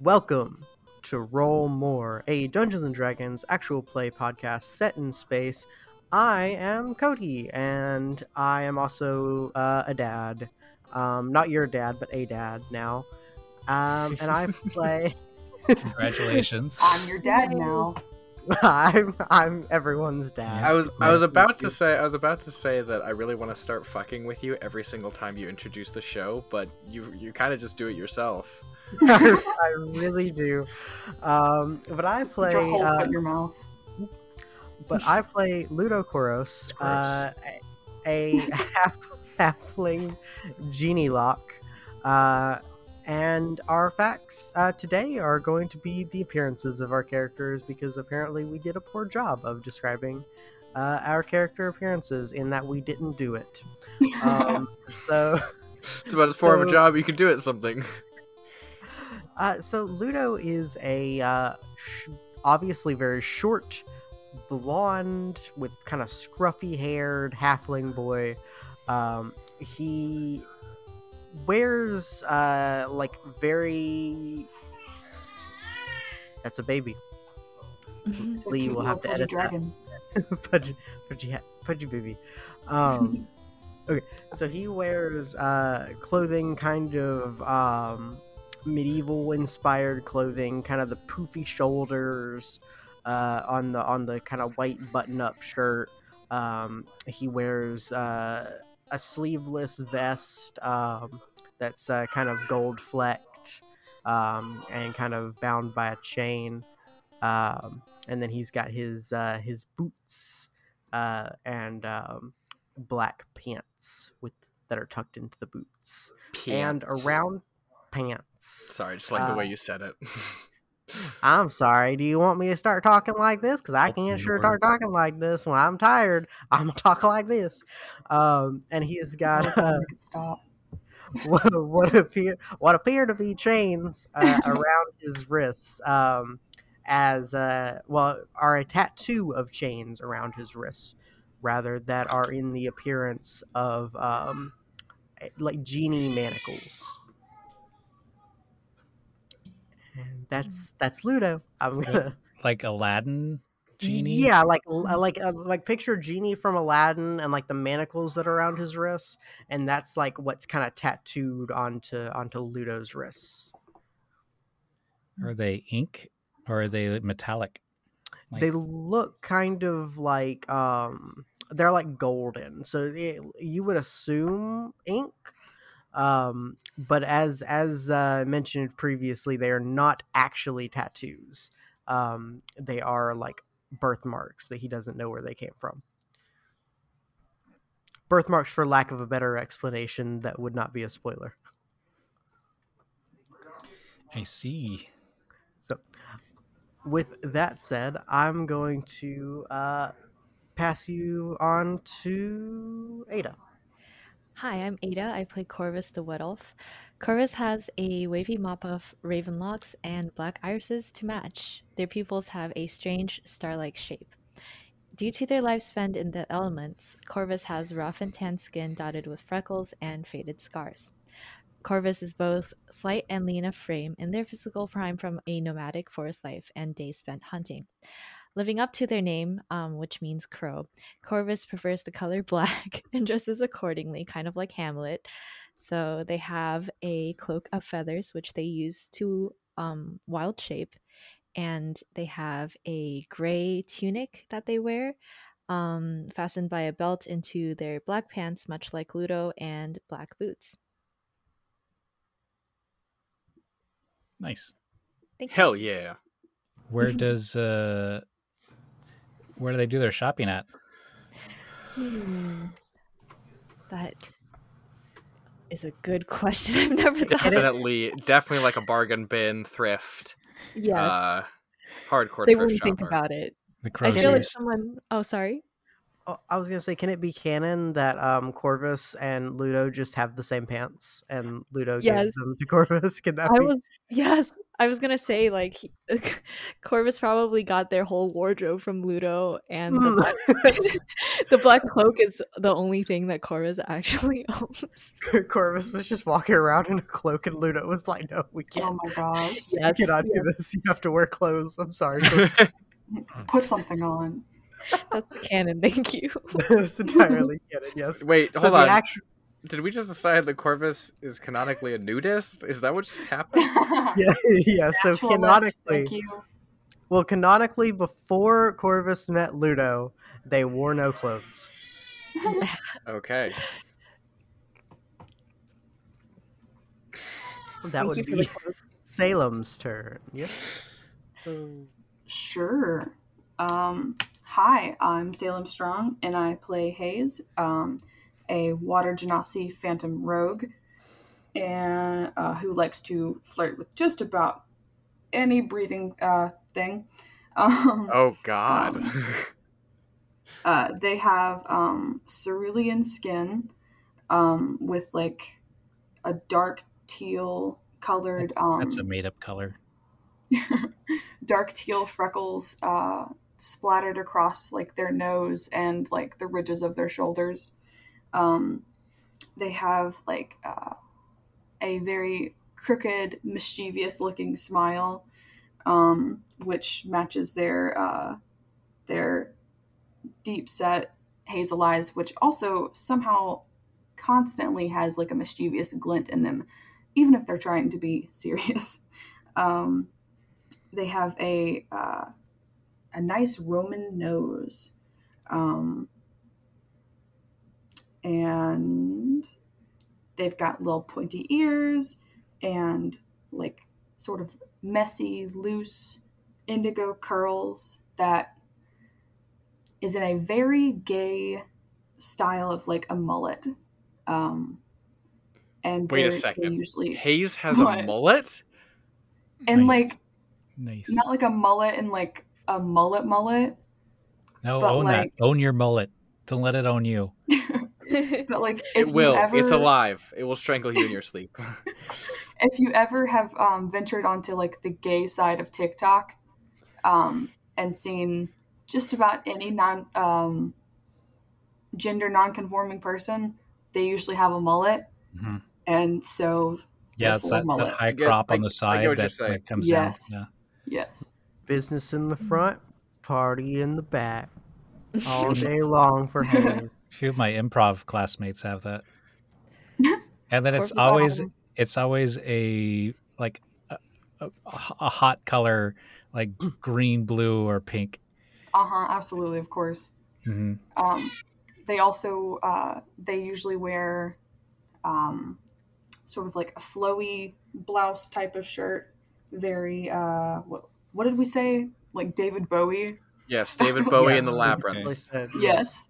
Welcome to Roll More, a Dungeons and Dragons actual play podcast set in space. I am Cody, and I am also uh, a dad. Um, not your dad, but a dad now. Um, and I play. Congratulations. I'm your dad now. I'm I'm everyone's dad. I was I was about you. to say I was about to say that I really want to start fucking with you every single time you introduce the show, but you you kind of just do it yourself. I, I really do. Um, but I play. Put your whole uh, your mouth. but I play Ludo Koros, uh, a a half halfling genie lock. Uh, and our facts uh, today are going to be the appearances of our characters because apparently we did a poor job of describing uh, our character appearances in that we didn't do it. Um, so, It's about as poor of a job you can do at something. Uh, so Ludo is a uh, sh- obviously very short, blonde with kind of scruffy haired halfling boy. Um, he wears uh, like very. That's a baby. Lee will have to pudgy edit that. dragon. pudgy, pudgy, ha- pudgy baby. Um, okay, so he wears uh, clothing kind of um, medieval inspired clothing, kind of the poofy shoulders uh, on the on the kind of white button up shirt. Um, he wears uh, a sleeveless vest um, that's uh, kind of gold flecked um, and kind of bound by a chain. Um, and then he's got his uh, his boots uh, and um, black pants with that are tucked into the boots and around pants. Sorry, just like the way uh, you said it. I'm sorry. Do you want me to start talking like this? Because I can't sure start talking like this when I'm tired. I'm gonna talk like this. Um, and he's got uh, stop. what, what appear what appear to be chains uh, around his wrists um, as uh, well are a tattoo of chains around his wrists rather that are in the appearance of um, eh, like genie manacles and that's that's ludo i'm gonna like Aladdin genie. yeah, like like uh, like picture genie from Aladdin and like the manacles that are around his wrists, and that's like what's kind of tattooed onto onto Ludo's wrists. Are they ink or are they metallic? Like- they look kind of like um they're like golden, so it, you would assume ink. Um, but as as uh, mentioned previously, they are not actually tattoos. Um, they are like birthmarks that he doesn't know where they came from. Birthmarks, for lack of a better explanation, that would not be a spoiler. I see. So, with that said, I'm going to uh, pass you on to Ada. Hi, I'm Ada. I play Corvus the Wood Elf. Corvus has a wavy mop of raven locks and black irises to match. Their pupils have a strange star-like shape. Due to their life spent in the elements, Corvus has rough and tan skin dotted with freckles and faded scars. Corvus is both slight and lean of frame in their physical prime from a nomadic forest life and days spent hunting. Living up to their name, um, which means crow, Corvus prefers the color black and dresses accordingly, kind of like Hamlet. So they have a cloak of feathers, which they use to um, wild shape, and they have a gray tunic that they wear, um, fastened by a belt into their black pants, much like Ludo, and black boots. Nice. Thank you. Hell yeah. Where does uh where do they do their shopping at? Hmm. That is a good question. I've never thought. of. Definitely definitely like a bargain bin thrift. Yes, Uh hardcore they thrift wouldn't think about it. The I feel like someone. Oh, sorry. Oh, I was gonna say, can it be canon that um, Corvus and Ludo just have the same pants, and Ludo Yes. gives them to Corvus? Can that I be? was yes. I was gonna say like he- Corvus probably got their whole wardrobe from Ludo, and the mm. black, the black cloak is the only thing that Corvus actually owns. Corvus was just walking around in a cloak, and Ludo was like, "No, we Oh can't. my gosh. we Yes, cannot do this. You have to wear clothes. I'm sorry. Corvus. Put something on. that's canon. Thank you. That's entirely canon. Yes. Wait, So hold the on. actual- Did we just decide that Corvus is canonically a nudist? Is that what just happened? yeah, yeah. So canonically, Thank you. well, canonically, before Corvus met Ludo, they wore no clothes. Okay. That Thank would you for the be. Salem's turn. Yes. Sure. Um, hi, I'm Salem Strong, and I play Hayes, um, a Water Genasi Phantom Rogue, and uh, who likes to flirt with just about any breathing uh, thing. Um, Oh God. uh, they have um, cerulean skin um, with like a dark teal colored. Um, That's a made up color. dark teal freckles uh, splattered across like their nose and like the ridges of their shoulders. Um, they have like uh, a very crooked, mischievous looking smile, um, which matches their uh, their deep set hazel eyes, which also somehow constantly has like a mischievous glint in them, even if they're trying to be serious. Um, they have a uh, a nice Roman nose, um, and they've got little pointy ears and like sort of messy, loose indigo curls that is in a very gay style of like a mullet. Um, and Wait a second. They usually Hayes has What? a mullet. and Nice. like Nice. not like a mullet and like a mullet mullet, no, own like- that. Own your mullet. Don't let it own you. but like It will. you ever It's alive. It will strangle you in your sleep. if you ever have um, ventured onto like the gay side of TikTok, um, and seen just about any non um, gender non-conforming person, they usually have a mullet, Mhm. and so Yeah, it's full that, that mullet. high I get- crop I- on the side get what you're that, saying. that comes Yes. down. yes, Business in the front, party in the back, all day long for Hayes. Yeah. A few of my improv classmates have that. And then it's always it's always a like a, a, a hot color like green, blue, or pink. uh huh, absolutely, of course. hmm Um, they also uh, they usually wear um, sort of like a flowy blouse type of shirt. Very uh, what what did we say? Like David Bowie. yes, David Bowie in the Yes. labyrinth, Like I Yes.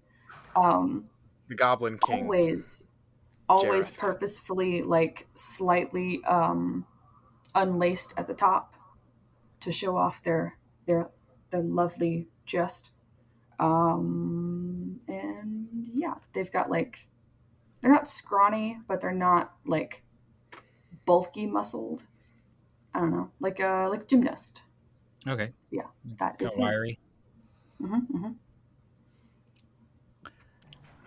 Um, the Goblin King. always, always Jareth. purposefully like slightly um, unlaced at the top to show off their their their lovely chest. Um, and yeah, they've got like they're not scrawny, but they're not like bulky muscled. I don't know, like a like gymnast. Okay. That Go is his. wiry. hmm hmm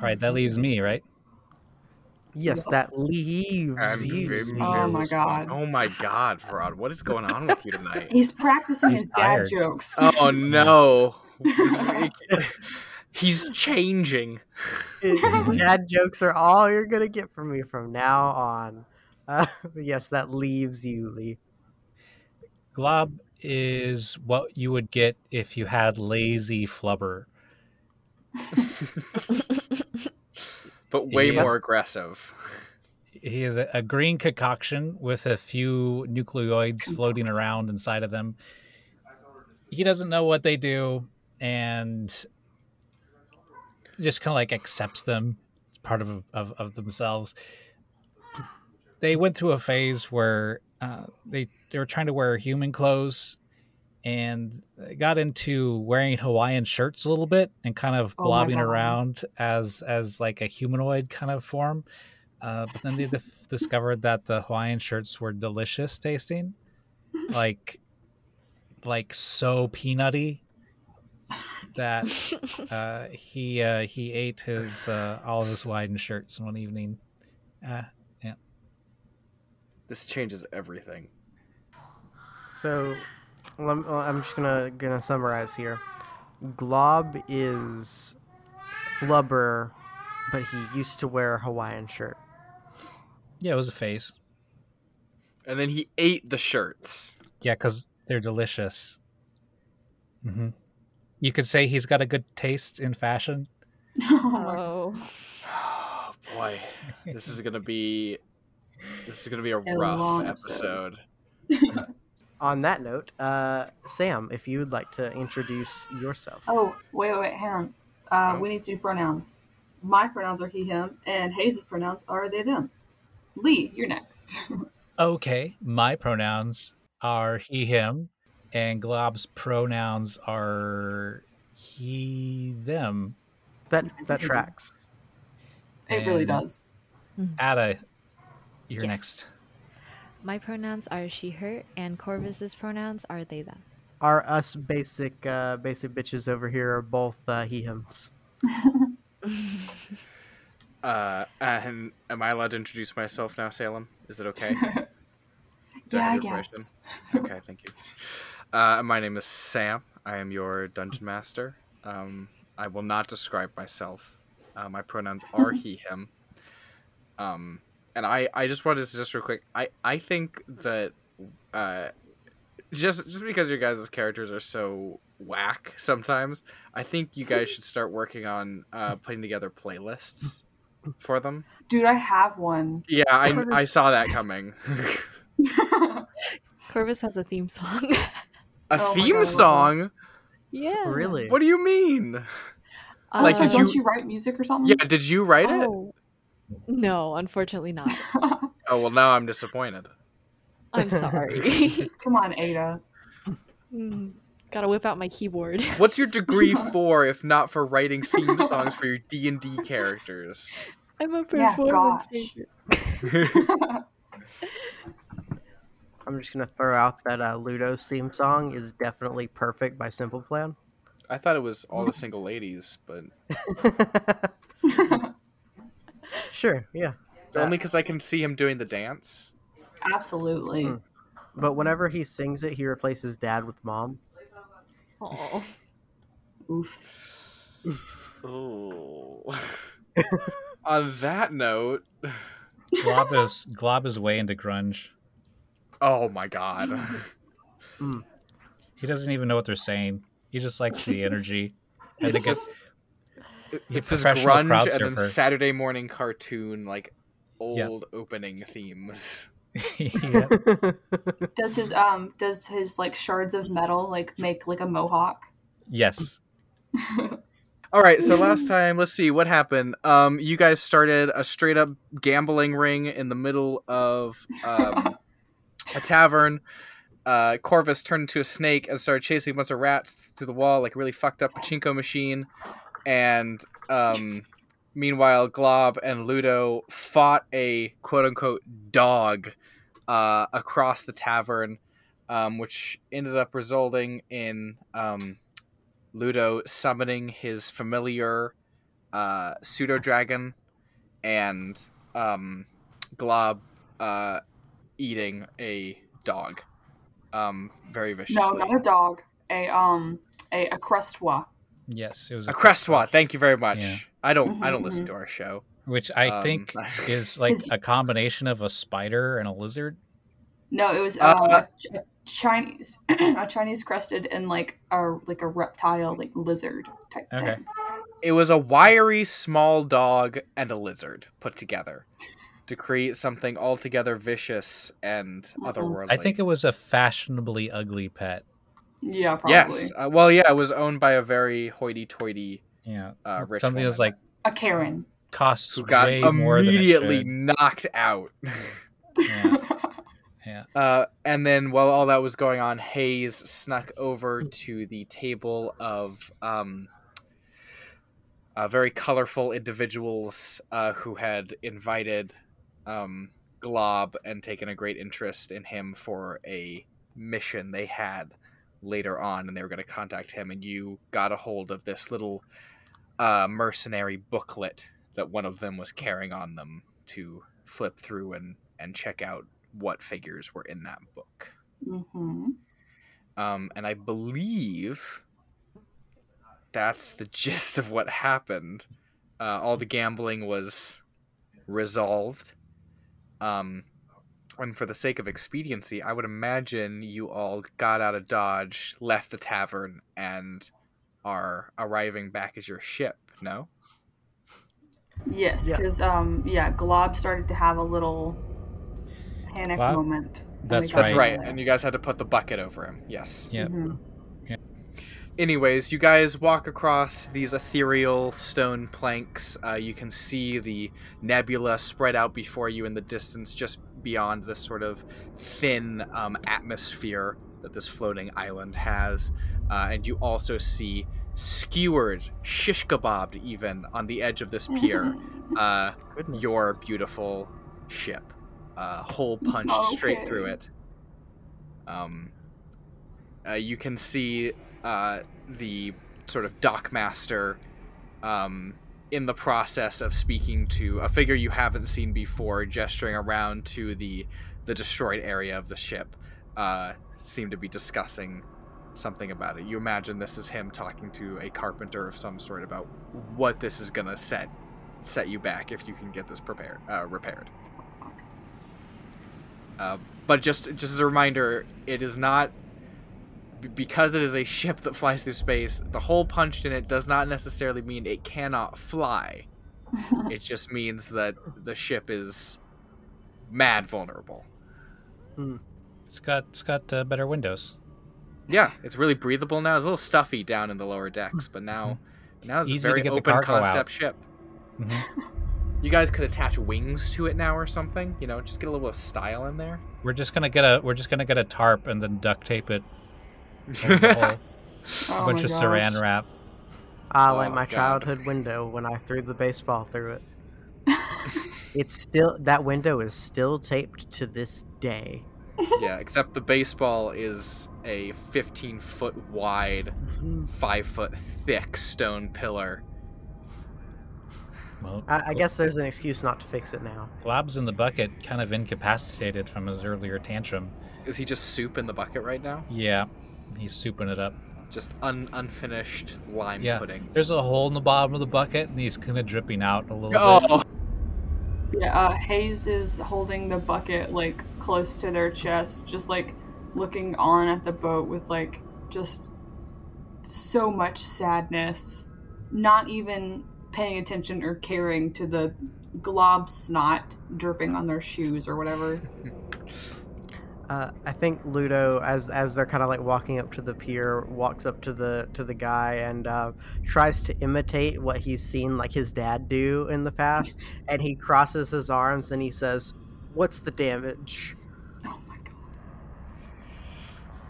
All right, that leaves me, right? Yes, that leaves And you. Vim Oh my God. Oh my god, Varod, what is going on with you tonight? He's practicing He's his dad jokes. Oh no. He's changing. Dad jokes are all you're gonna get from me from now on. Uh, yes, that leaves you, Lee. Glob is what you would get if you had lazy flubber. But way Yes. more aggressive. He is a, a green concoction with a few nucleoids floating around inside of them. He doesn't know what they do and just kind of like accepts them as part of, of, of themselves. They went through a phase where uh, they, they were trying to wear human clothes and they got into wearing Hawaiian shirts a little bit and kind of Oh blobbing God. around as as like a humanoid kind of form. Uh, but then they dif- discovered that the Hawaiian shirts were delicious tasting, like like so peanutty that uh, he uh, he ate his uh, all of his widen shirts one evening. Uh, This changes everything. So, lem- well, I'm just gonna gonna summarize here. Glob is flubber, but he used to wear a Hawaiian shirt. yeah, it was a phase. And then he ate the shirts. Yeah, because they're delicious. hmm You could say he's got a good taste in fashion. oh Oh. Boy, this is gonna be this is gonna be a A rough long episode. On that note, uh, Sam, if you would like to introduce yourself. Oh, wait, wait, wait, hang on. Uh, Oh. We need to do pronouns. My pronouns are he, him, and Hayes' pronouns are they, them. Lee, you're next. Okay, my pronouns are he, him, and Glob's pronouns are he, them. That Is that tracks. it really does. Ada, you're Yes. next. My pronouns are she, her, and Corvus's pronouns are they, them. Our us basic uh, basic bitches over here are both uh, he hims. Uh, and am I allowed to introduce myself now, Salem? Is it okay? Yeah, I have your permission? guess. okay, thank you. Uh, my name is Sam. I am your dungeon master. Um, I will not describe myself. Uh, my pronouns are he, him. Um, and I, I just wanted to just real quick. I, I think that uh, just just because your guys' characters are so whack sometimes, I think you guys should start working on uh, putting together playlists for them. Dude, I have one. Yeah, I, I saw that coming. Corvus has a theme song. A Oh theme God. song? yeah. Really? What do you mean? Uh, Like, so did don't you- you write music or something? Yeah, did you write it? No, unfortunately not. Oh well, now I'm disappointed. I'm sorry. Come on, Ada. Mm, Gotta whip out my keyboard. What's your degree for, if not for writing theme songs for your D and D characters? I'm a performance gosh. major. I'm just gonna throw out that uh, Ludo's theme song is definitely perfect by Simple Plan. I thought it was all the single ladies, but sure, yeah. only because I can see him doing the dance. Absolutely. Hmm. But whenever he sings it, he replaces dad with mom. Oh. Oof. Oh. On that note, Glob is Glob is way into grunge. oh my god. He doesn't even know what they're saying. He just likes the energy. I It's think it's just it- he's it's this grunge and then. Saturday morning cartoon like Yep. old opening themes. yeah. Does his um does his like shards of metal like make like a mohawk? Yes. All right, so last time, let's see what happened. Um, you guys started a straight up gambling ring in the middle of um, a tavern. Uh, Corvus turned into a snake and started chasing a bunch of rats through the wall like a really fucked up pachinko machine. And um, meanwhile, Glob and Ludo fought a quote unquote dog uh, across the tavern, um, which ended up resulting in um, Ludo summoning his familiar uh, pseudo dragon and um, Glob uh, eating a dog um, very viciously. No, not a dog. A um a, a crestois. Yes. It was a Crestois. Thank you very much. Yeah. I don't. I Mhm, don't listen mhm. to our show. Which I Um, think is like a combination of a spider and a lizard. No, it was um, Uh, a, Chinese a Chinese crested and like a like a reptile like lizard type Okay. thing. It was a wiry small dog and a lizard put together to create something altogether vicious and Mhm. otherworldly. I think it was a fashionably ugly pet. Yeah, probably. Yes. Uh, well, yeah, it was owned by a very hoity-toity Yeah. uh, rich Something that's woman like A Karen. costs who got way more than it immediately knocked out. Yeah. Yeah. Uh, and then while all that was going on, Hayes snuck over to the table of um, uh, very colorful individuals uh, who had invited um, Glob and taken a great interest in him for a mission they had later on, and they were going to contact him, and you got a hold of this little uh, mercenary booklet that one of them was carrying on them to flip through and and check out what figures were in that book. Mm-hmm. Um, and I believe that's the gist of what happened. Uh, all the gambling was resolved. Um, and for the sake of expediency, I would imagine you all got out of Dodge, left the tavern, and are arriving back at your ship. No? Yes, Yeah. because um, yeah, Glob started to have a little panic Glob? moment. That's we got That's Right. right. And you guys had to put the bucket over him. Yes. Yeah. Mhm. anyways, you guys walk across these ethereal stone planks. Uh, you can see the nebula spread out before you in the distance, just beyond this sort of thin um, atmosphere that this floating island has. Uh, and you also see skewered, shish kebabbed even on the edge of this pier, uh, your beautiful ship. Uh, hole punched not straight through it. Um, uh, you can see uh, the sort of dockmaster um, in the process of speaking to a figure you haven't seen before, gesturing around to the the destroyed area of the ship. Uh, seem to be discussing something about it. You imagine this is him talking to a carpenter of some sort about what this is gonna set set you back if you can get this prepared uh, repaired. Uh, but just just as a reminder, it is not because it is a ship that flies through space. The hole punched in it does not necessarily mean it cannot fly. it just means that the ship is mad vulnerable. It's got it's got uh, better windows. Yeah, it's really breathable now. It's a little stuffy down in the lower decks, but now now it's Easy a to very get open cargo out. concept ship. Mhm. You guys could attach wings to it now or something. You know, just get a little bit of style in there. We're just gonna get a we're just gonna get a tarp and then duct tape it over. Oh a bunch my of gosh. saran wrap. Ah, like Oh, my God. childhood window when I threw the baseball through it. it's still that window is still taped to this day. yeah, except the baseball is a 15 foot wide, five foot thick stone pillar. Well, I, I guess there's an excuse not to fix it now. Glob's in the bucket, kind of incapacitated from his earlier tantrum. Is he just soup in the bucket right now? Yeah, he's souping it up. Just un- unfinished lime Yeah. pudding. There's a hole in the bottom of the bucket, and he's kind of dripping out a little bit. Oh, Yeah, uh, Hayes is holding the bucket like close to their chest, just like looking on at the boat with like just so much sadness, not even paying attention or caring to the glob snot dripping on their shoes or whatever. Uh, I think Ludo, as as they're kind of like walking up to the pier, walks up to the to the guy and uh, tries to imitate what he's seen like his dad do in the past, and he crosses his arms and he says, "What's the damage?" Oh my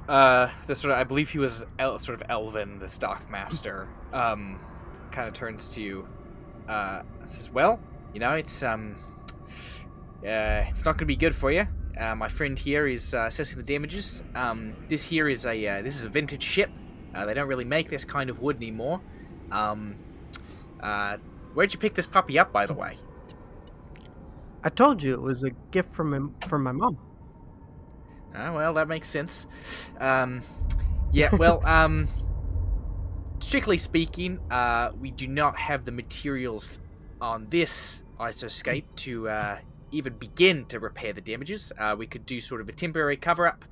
god. uh, this sort of, I believe he was el- sort of Elven, the stockmaster. Um, kind of turns to you. Uh, says, "Well, you know, it's um, uh, it's not going to be good for you. Uh, my friend here is uh, assessing the damages. Um, this here is a uh, this is a vintage ship. Uh, they don't really make this kind of wood anymore. Um, uh, where'd you pick this puppy up, by the way? I told you it was a gift from my, from my mom. Ah, well, that makes sense. Um, yeah, well, um, strictly speaking, uh, we do not have the materials on this isoscape to uh, even begin to repair the damages. Uh, we could do sort of a temporary cover up,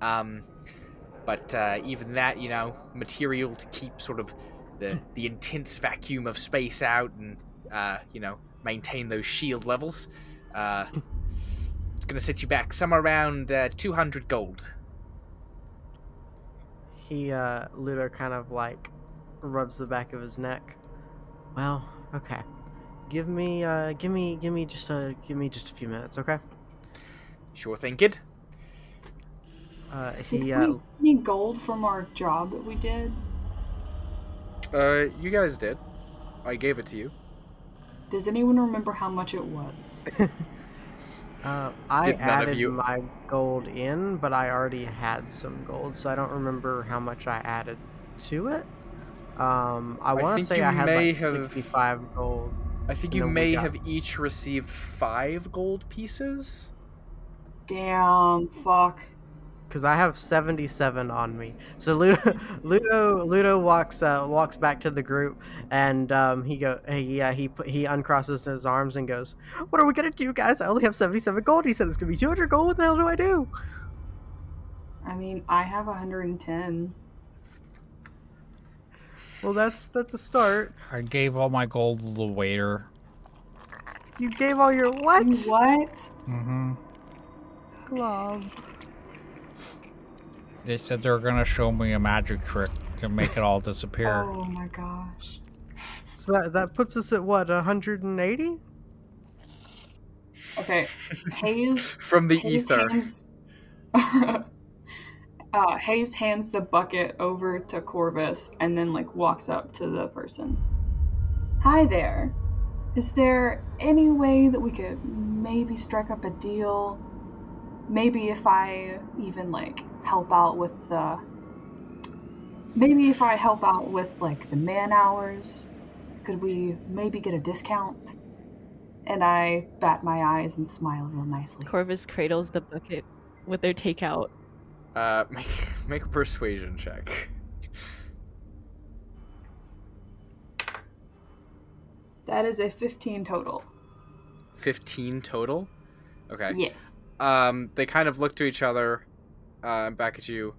um, but uh, even that, you know, material to keep sort of the the intense vacuum of space out and uh, you know maintain those shield levels. Uh, it's gonna set you back somewhere around uh, 200 gold. He uh, Ludo kind of like rubs the back of his neck. Well, okay. Give me uh, give me give me just a give me just a few minutes, okay? Sure thing, kid. Uh, Did he uh, we need gold from our job that we did? Uh, you guys did. I gave it to you. Does anyone remember how much it was? Uh, I Did none of added you- my gold in, but I already had some gold, so I don't remember how much I added to it. Um, I want to say you I had may like have- 65 gold. I think you may got- have each received five gold pieces. Damn, fuck. because I have 77 on me. So Ludo, Ludo, Ludo walks uh, walks back to the group, and um, he go, hey, yeah, he he uncrosses his arms and goes, "What are we gonna do, guys? I only have 77 gold." He said it's gonna be 200 gold. What the hell do I do? I mean, I have 110. Well, that's that's a start. I gave all my gold to the waiter. You gave all your what? What? Mm-hmm. Glob. They said they were gonna show me a magic trick to make it all disappear. Oh my gosh. So that that puts us at what 180? Okay, Hayes. From the Hayes ether. hands. uh, Hayes hands the bucket over to Corvus and then like walks up to the person. Hi there. Is there any way that we could maybe strike up a deal? Maybe if I even like help out with the. Maybe if I help out with like the man hours, could we maybe get a discount? And I bat my eyes and smile real nicely. Corvus cradles the bucket with their takeout. Uh, make make a persuasion check. That is a 15 total. Fifteen total. Okay. Yes. Um, they kind of look to each other, uh, back at you.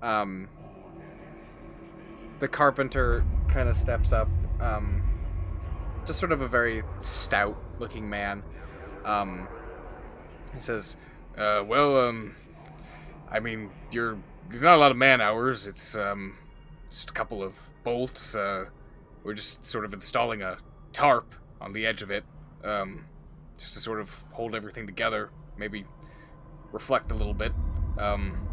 Um, the carpenter kind of steps up. Um, just sort of a very stout-looking man. Um, he says, uh, "Well, um, I mean, you're there's not a lot of man hours. It's um, just a couple of bolts. Uh, we're just sort of installing a tarp on the edge of it, um, just to sort of hold everything together. Maybe reflect a little bit. Um,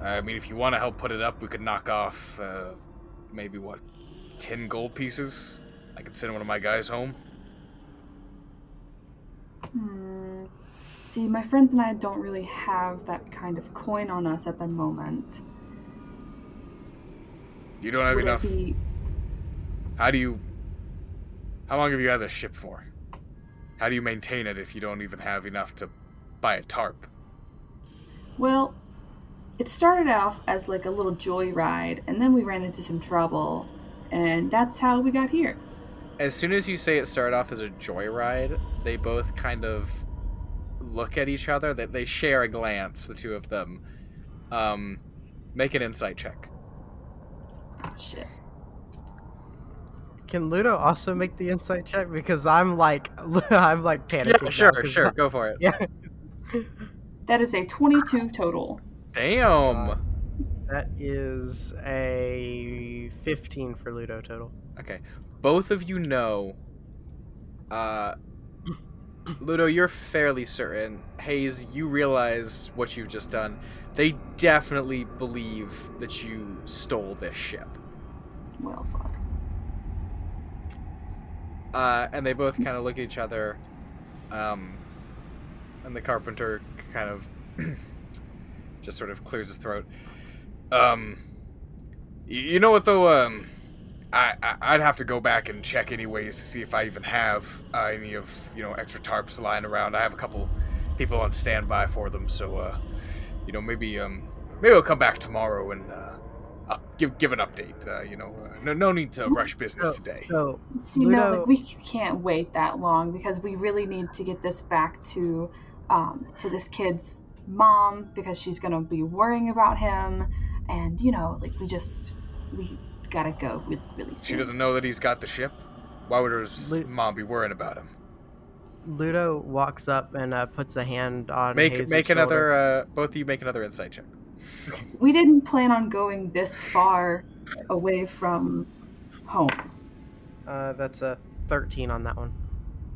I mean, if you want to help put it up, we could knock off uh, maybe what ten gold pieces. I could send one of my guys home. Hmm. See, my friends and I don't really have that kind of coin on us at the moment. You don't have Would enough. be How do you? How long have you had this ship for? How do you maintain it if you don't even have enough to buy a tarp? Well, it started off as like a little joyride, and then we ran into some trouble, and that's how we got here. As soon as you say it started off as a joyride, they both kind of look at each other. That they share a glance, the two of them. Um, make an insight check. Oh, shit. Can Ludo also make the insight check because I'm like I'm like panicking. Yeah, now, sure, 'cause sure, go for it. Yeah, That is a 22 total. Damn. that is a 15 for Ludo total. Okay. Both of you know. Uh, Ludo, you're fairly certain. Hayes, you realize what you've just done. They definitely believe that you stole this ship. Well, fuck. Uh, and they both kind of look at each other. Um, and the carpenter kind of just sort of clears his throat. Um, you know what though? Um, I, I I'd have to go back and check anyways to see if I even have uh, any of you know extra tarps lying around. I have a couple people on standby for them, so uh, you know maybe um maybe I'll come back tomorrow and uh, I'll give give an update. Uh, you know, uh, no no need to rush business today. so See, no, Ludo- like we can't wait that long because we really need to get this back to, um, to this kid's mom because she's gonna be worrying about him, and you know, like we just we gotta go really, really soon. She doesn't know that he's got the ship. Why would her s- Lu- mom be worrying about him? Ludo walks up and uh, puts a hand on Make Hayes' make another. Uh, both of you make another insight check. We didn't plan on going this far away from home. Uh, that's a 13 on that one.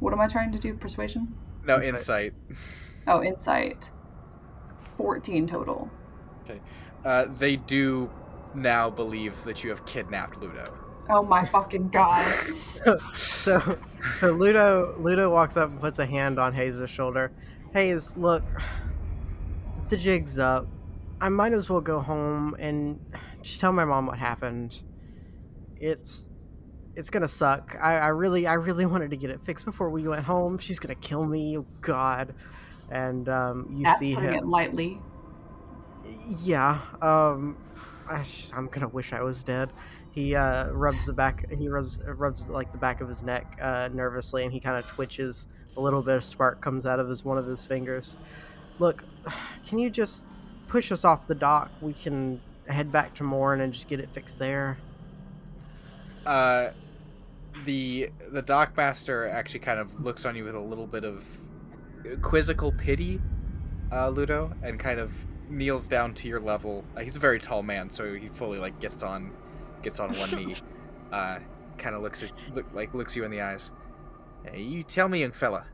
What am I trying to do? Persuasion? No Insight. insight. Oh, insight. 14 total. Okay. Uh, they do now believe that you have kidnapped Ludo. Oh my fucking god. so, so Ludo Ludo walks up and puts a hand on Hayes' shoulder. Hayes, look, the jig's up. I might as well go home and just tell my mom what happened. It's it's gonna suck. I, I really I really wanted to get it fixed before we went home. She's gonna kill me. Oh God. And um, you That's see putting him. it lightly. Yeah. Um, I sh- I'm gonna wish I was dead. He uh, rubs the back. He rubs rubs like the back of his neck uh, nervously, and he kind of twitches. A little bit of spark comes out of his one of his fingers. Look, can you just push us off the dock? We can head back to Morn and just get it fixed there. Uh, the the dockmaster actually kind of looks on you with a little bit of quizzical pity, uh, Ludo, and kind of kneels down to your level. Uh, he's a very tall man, so he fully like gets on gets on one knee, uh, kind of looks at, look, like looks you in the eyes. "Hey, you tell me, young fella,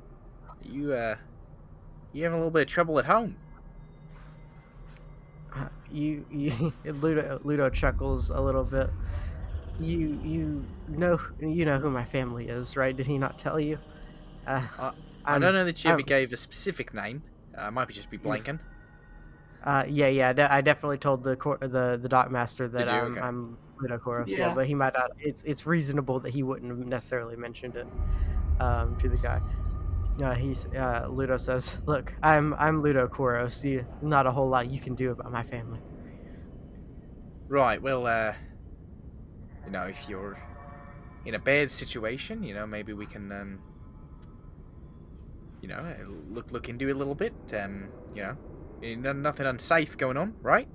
you uh, you having a little bit of trouble at home? Uh, you, you Ludo, Ludo chuckles a little bit. You you know you know who my family is, right? Did he not tell you? Uh, I I'm- don't know that you ever I'm- gave a specific name. Uh, I might be just be blanking. Uh, yeah, yeah. de- I definitely told the cor- the the dock master that you? I'm Okay. I'm Ludo Koros. Yeah. Yeah. but he might not. It's it's reasonable that he wouldn't have necessarily mentioned it um, to the guy. Uh, he's uh, Ludo says, "Look, I'm I'm Ludo Koros. You, not a whole lot you can do about my family." Right. Well, uh, you know, if you're in a bad situation, you know, maybe we can, um, you know, uh, look look into it a little bit. Um, you know, no- nothing unsafe going on, right?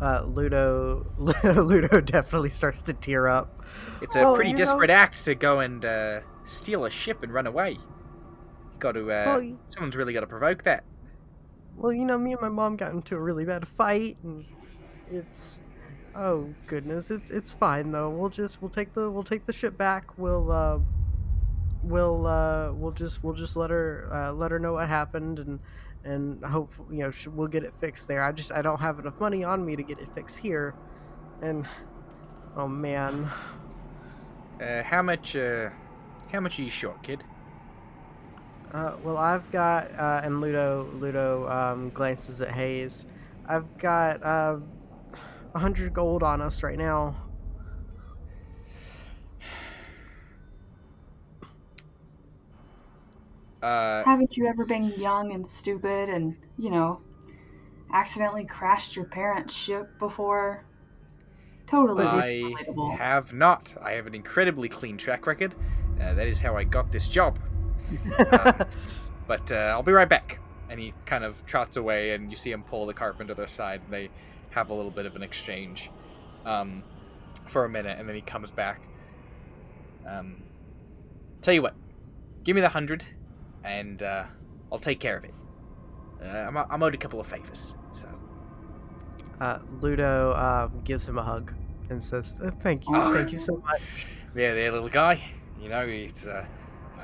Uh, Ludo Ludo definitely starts to tear up. It's a Well, pretty you know- desperate act to go and uh, steal a ship and run away. You got to. Uh, Well, someone's really got to provoke that. Well, you know, me and my mom got into a really bad fight, and it's oh goodness, it's it's fine though. We'll just we'll take the we'll take the ship back. We'll uh, we'll uh, we'll just we'll just let her uh, let her know what happened, and and hopefully you know we'll get it fixed there. I just I don't have enough money on me to get it fixed here, and oh man, Uh, how much? Uh, how much are you short, kid? Uh, well, I've got, uh, and Ludo Ludo um, glances at Hayes. I've got uh, a hundred gold on us right now. Uh, Haven't you ever been young and stupid and, you know, accidentally crashed your parents' ship before? Totally I relatable. have not. I have an incredibly clean track record. Uh, that is how I got this job. Um, but uh, I'll be right back. And he kind of trots away, and you see him pull the carpenter to their side, and they have a little bit of an exchange um, for a minute, and then he comes back. Um, tell you what, give me the hundred, and uh, I'll take care of it. Uh, I'm, I'm owed a couple of favors, so uh, Ludo uh, gives him a hug and says, "Uh, "Thank you, Oh. thank you so much." Yeah, there, little guy. You know, it's uh,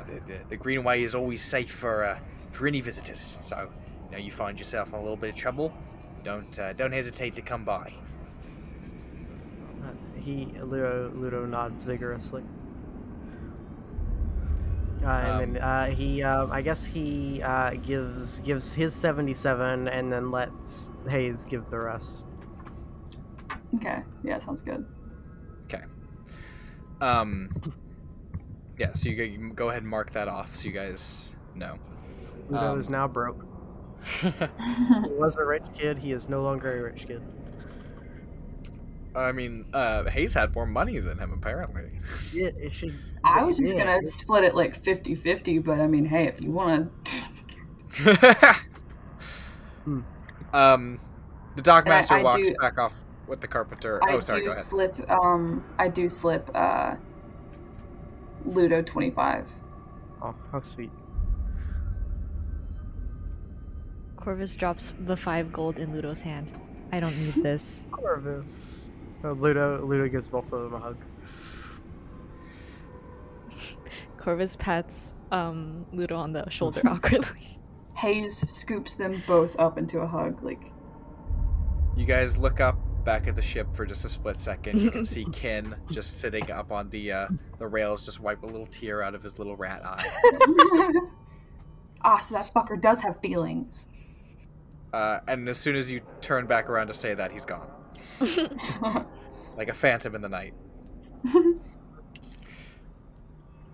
the, the, the Greenway is always safe for uh, for any visitors. So, you know, you find yourself in a little bit of trouble, don't uh, don't hesitate to come by. Uh, he Ludo Ludo nods vigorously. Uh, and then uh, he, um, I guess he uh, gives gives his seventy-seven, and then lets Hayes give the rest. Okay, yeah, sounds good. Okay. Um, yeah. So you go, can go ahead and mark that off, so you guys know. Ludo Um, is now broke. He was a rich kid. He is no longer a rich kid. I mean, uh, Hayes had more money than him apparently. Yeah, it should. I was just gonna split it like 50 50, but I mean, hey, if you wanna. Hmm. Um, the dockmaster And I- I walks do- back off with the carpenter. I oh, sorry. do Go ahead. slip, um, I do slip, uh, Ludo 25. Oh, how sweet. Corvus drops the five gold in Ludo's hand. I don't need this. Corvus. Uh, Ludo Ludo gives both of them a hug. Corvus pats um, Ludo on the shoulder awkwardly. Hayes scoops them both up into a hug. Like, You guys look up back at the ship for just a split second. You can see Kin just sitting up on the uh, the rails, just wipe a little tear out of his little rat eye. ah, so that fucker does have feelings. Uh, and as soon as you turn back around to say that, he's gone, like a phantom in the night.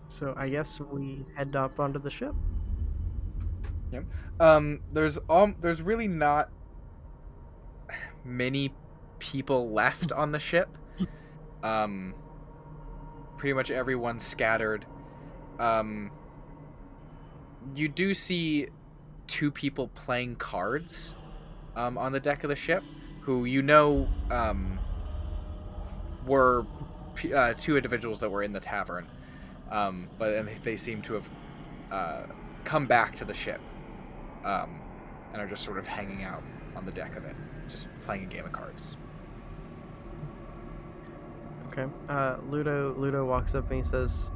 So I guess we head up onto the ship. Um, there's um, there's really not many people left on the ship. Um, pretty much everyone's scattered. Um, you do see two people playing cards um, on the deck of the ship, who you know um, were uh, two individuals that were in the tavern, um, but and they seem to have uh, come back to the ship um, and are just sort of hanging out on the deck of it, just playing a game of cards. Okay. Uh, Ludo Ludo walks up and he says,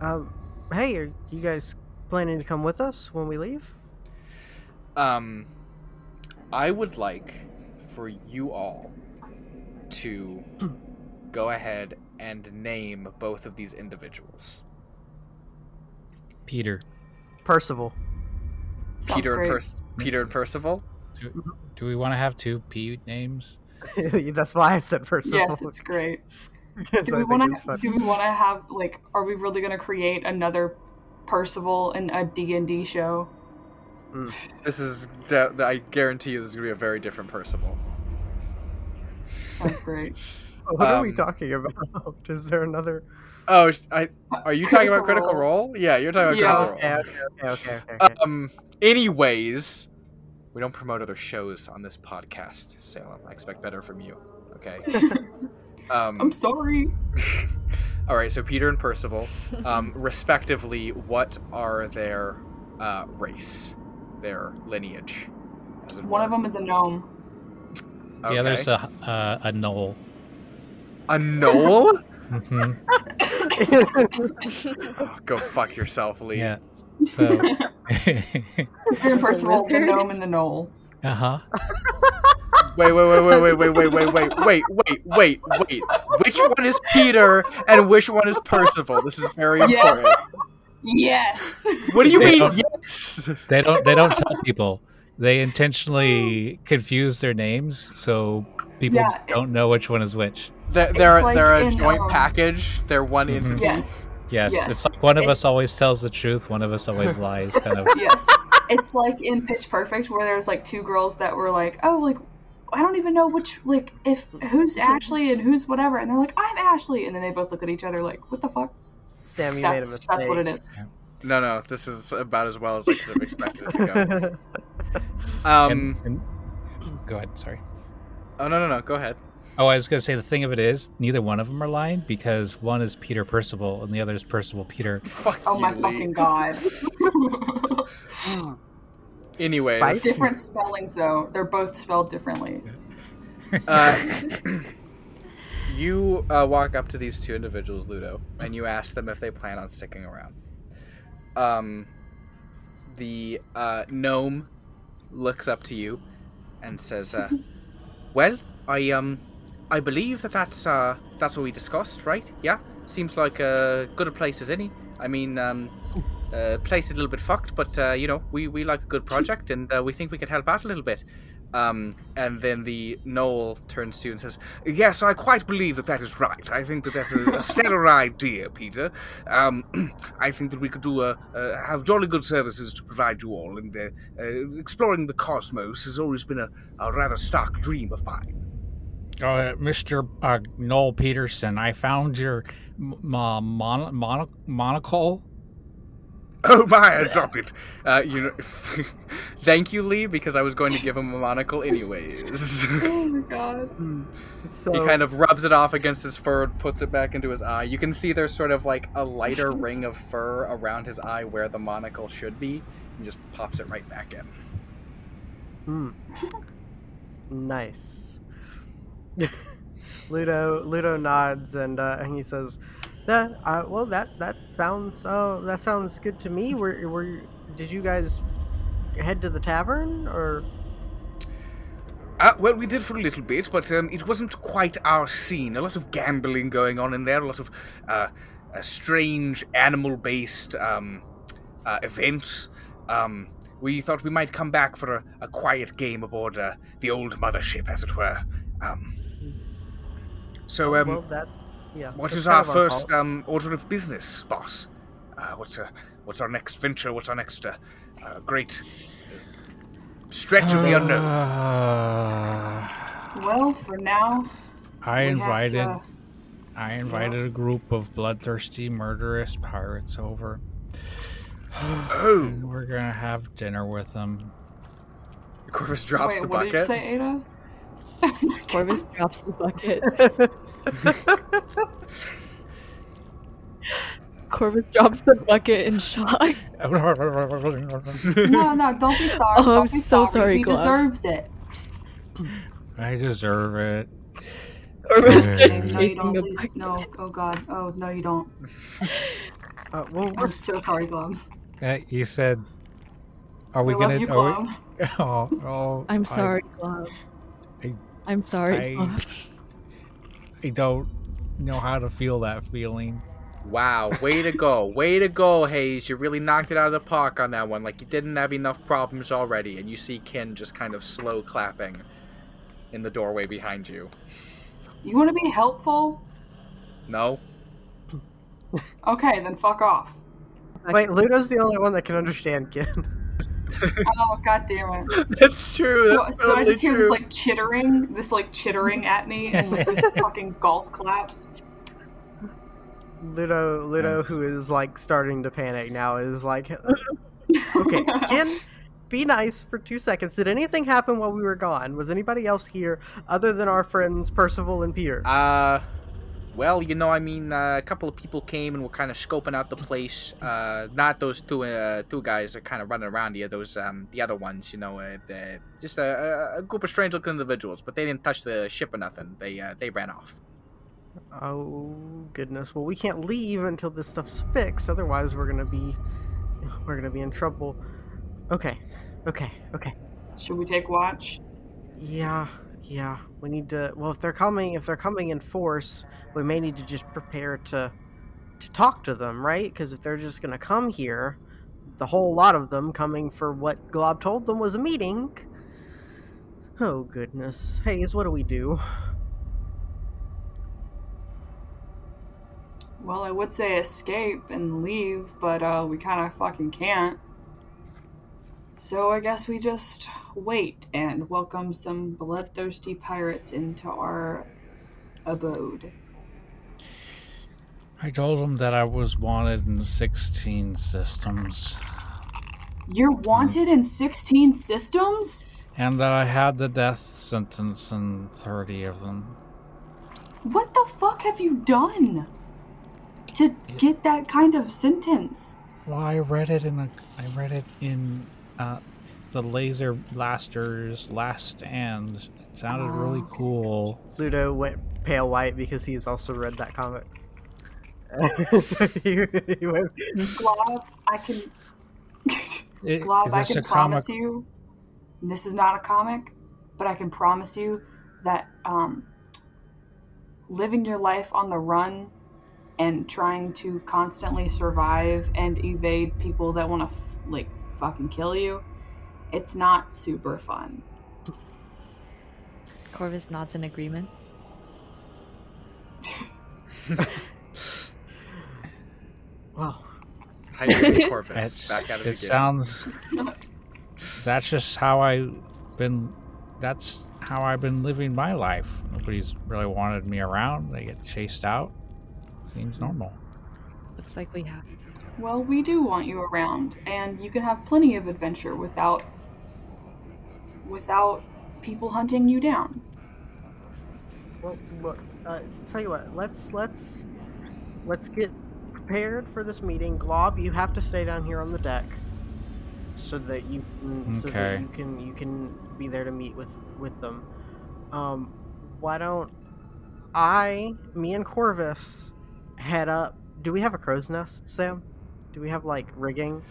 um, "Hey, are you guys planning to come with us when we leave?" Um, I would like for you all to go ahead and name both of these individuals. Peter, Percival. Sounds Peter great. and Perc- Peter and Percival. do, do we want to have two P names? That's why I said Percival. Yes, it's great. Do we want to? fun. Do we want to have like? Are we really going to create another Percival in a D and D show? Hmm. This is, I guarantee you, this is gonna be a very different Percival. Sounds great. What are we Um, talking about? Is there another? Oh, I are you talking about Critical Critical Role? Yeah, you're talking about Yeah. Critical Role. Okay, okay, okay, okay. okay. Um. Anyways, we don't promote other shows on this podcast, Salem. I expect better from you. Okay. Um. I'm sorry. all right. So Peter and Percival, um, respectively, what are their uh, race, their lineage? One were? of them is a gnome. The Okay. other's a uh, a gnoll. A gnoll. hmm oh, go fuck yourself, Lee. Yeah. So. Peter and Percival, the gnome and the gnoll. uh huh. Wait, wait, wait, wait, wait, wait, wait, wait, wait, wait, wait, wait, wait. Which one is Peter and which one is Percival? This is very important. Yes. yes. What do you They mean? Yes. They don't. They don't tell people. They intentionally confuse their names so people Yeah, it- don't know which one is which. They're they're, like they're a in, joint um, package. They're one Mhm. entity. yes. Yes, Yes. it's like one of It- us always tells the truth, one of us always lies. Kind of. Yes. It's like in Pitch Perfect where there's like two girls that were like, oh, like I don't even know which like if who's Ashley and who's whatever, and they're like, I'm Ashley, and then they both look at each other like, what the fuck? Sam, you made a That's mistake. that's what it is. No, no. This is about as well as I could have expected it to go. Um. And- and- go ahead. Sorry. Oh no, no, no. Go ahead. Oh, I was going to say the thing of it is, neither one of them are lying because one is Peter Percival and the other is Percival Peter. Fuck Oh you, my Lee. fucking god. anyway, Different spellings though. They're both spelled differently. uh, you uh, walk up to these two individuals, Ludo, and you ask them if they plan on sticking around. Um, the uh, gnome looks up to you and says, uh, "Well, I um, I believe that that's uh, that's what we discussed, right? Yeah, seems like a good a place as any. I mean, um, uh, place is a little bit fucked, but uh, you know, we we like a good project, and uh, we think we could help out a little bit." Um, and then the gnoll turns to you and says, "Yes, I quite believe that that is right. I think that that's a, a stellar idea, Peter. Um, I think that we could do a, uh, have jolly good services to provide you all, and uh, uh, exploring the cosmos has always been a, a rather stark dream of mine." Uh, Mr. Uh, Noel Peterson, I found your m- mon- mono- monocle. Oh my, I dropped it. Uh, you know, thank you, Lee, because I was going to give him a monocle anyways. Oh my god. Hmm. So, He kind of rubs it off against his fur, puts it back into his eye. You can see there's sort of like a lighter ring of fur around his eye where the monocle should be, and just pops it right back in. Hmm. Nice. Ludo Ludo nods and uh, and he says, "That uh, well that that sounds uh, that sounds good to me. Were were did you guys head to the tavern or Uh, well, we did for a little bit, but um, it wasn't quite our scene. A lot of gambling going on in there, a lot of uh, uh, strange animal-based um, uh, events. Um, we thought we might come back for a, a quiet game aboard uh, the old mothership, as it were. Um, so, um, well, that yeah. what that's is kind our first um, order of business, boss? Uh, what's uh, what's our next venture? What's our next uh, uh, great stretch of the unknown? Uh, Well, for now, I invited to- I invited a group of bloodthirsty, murderous pirates over. Oh, And we're gonna have dinner with them. Corvus drops Wait, the what bucket. did you say, Ada? Corvus drops the bucket. Corvus drops the bucket in shock. no, no, don't be sorry. Oh, don't I'm be so sorry, He Glove. deserves it. I deserve it. Corvus Okay. starts No, you don't. Please, no. Oh God. Oh no, you don't. Uh, well, we're I'm so sorry, Glove. Uh, you said, "Are we I gonna?" love you, are we- oh, oh, I'm I- sorry, Glove. I- I'm sorry, I- I don't know how to feel that feeling. Wow, way to go. Way to go, Hayes. You really knocked it out of the park on that one. Like you didn't have enough problems already. And you see Kin just kind of slow clapping in the doorway behind you. You want to be helpful? No? Okay, then fuck off. wait. Ludo's the only one that can understand Ken. Oh God damn it. That's true. So, That's so I totally just hear this like chittering, this like chittering at me, and like, this fucking golf claps. Ludo, Ludo, Yes. who is like starting to panic now, is like, okay, Ken, be nice for two seconds. Did anything happen while we were gone? Was anybody else here other than our friends Percival and Peter? Uh, well, you know, I mean, uh, a couple of people came and were kind of scoping out the place. Uh, not those two uh, two guys that kind of running around here. Those um, the other ones, you know, uh, just a, a- a group of strange-looking individuals. But they didn't touch the ship or nothing. They uh, they ran off. Oh goodness. Well, we can't leave until this stuff's fixed. Otherwise, we're gonna be we're gonna be in trouble. Okay, okay, okay. Should we take watch? Yeah, yeah. We need to. Well, if they're coming, if they're coming in force, we may need to just prepare to to talk to them, right? Because if they're just gonna come here, the whole lot of them coming for what Glob told them was a meeting. Oh goodness. Hayes, what do we do? Well, I would say escape and leave, but uh, we kind of fucking can't. So I guess we just wait and welcome some bloodthirsty pirates into our abode. I told him that I was wanted in 16 systems, You're hmm. wanted in 16 systems? and that I had the death sentence in 30 of them. What the fuck have you done to get that kind of sentence? Well, I read it in a, I read it in uh, the Laser Blaster's Last Stand. It sounded really Oh. cool. Ludo went pale white because he's also read that comic. so he, he went, Glob, I can. It, Glob, I can promise comic? you, this is not a comic, but I can promise you that um, living your life on the run and trying to constantly survive and evade people that want to f- like fucking kill you, it's not super fun. Corvus nods in agreement. well, Hydrated Corvus. It's- Back at it, it again. sounds. That's just how I've been. That's how I've been living my life. Nobody's really wanted me around. They get chased out. Seems normal. Looks like we have. Well, we do want you around, and you can have plenty of adventure without without people hunting you down. well, look. Uh, tell you what. Let's let's let's get prepared for this meeting. Glob, you have to stay down here on the deck, so that you can, so that you can you can be there to meet with with them. Um, why don't I, me and Corvus, head up? Do we have a crow's nest, Sam? Do we have like rigging?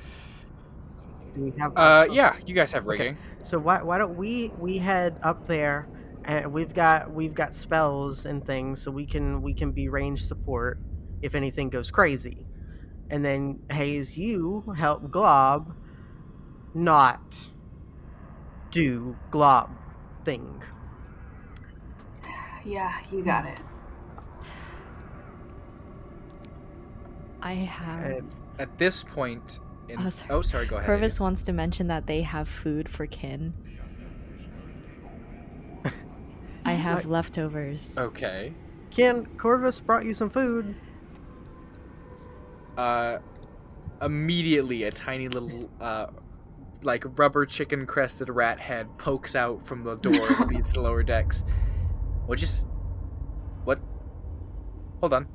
Do we have? Uh, okay. yeah, you guys have rigging. Okay. rigging. So why why don't we we head up there, and we've got we've got spells and things, so we can we can be range support if anything goes crazy, and then Hayes, you help Glob not do Glob thing. Yeah, you got it. I have. And At this point, in... Oh, sorry. oh, sorry, go ahead. Corvus wants to mention that they have food for kin. I have Like- leftovers. Okay. Ken Corvus brought you some food. Uh, immediately a tiny little uh, like rubber chicken crested rat head pokes out from the door that leads to the lower decks. What just? What? Hold on.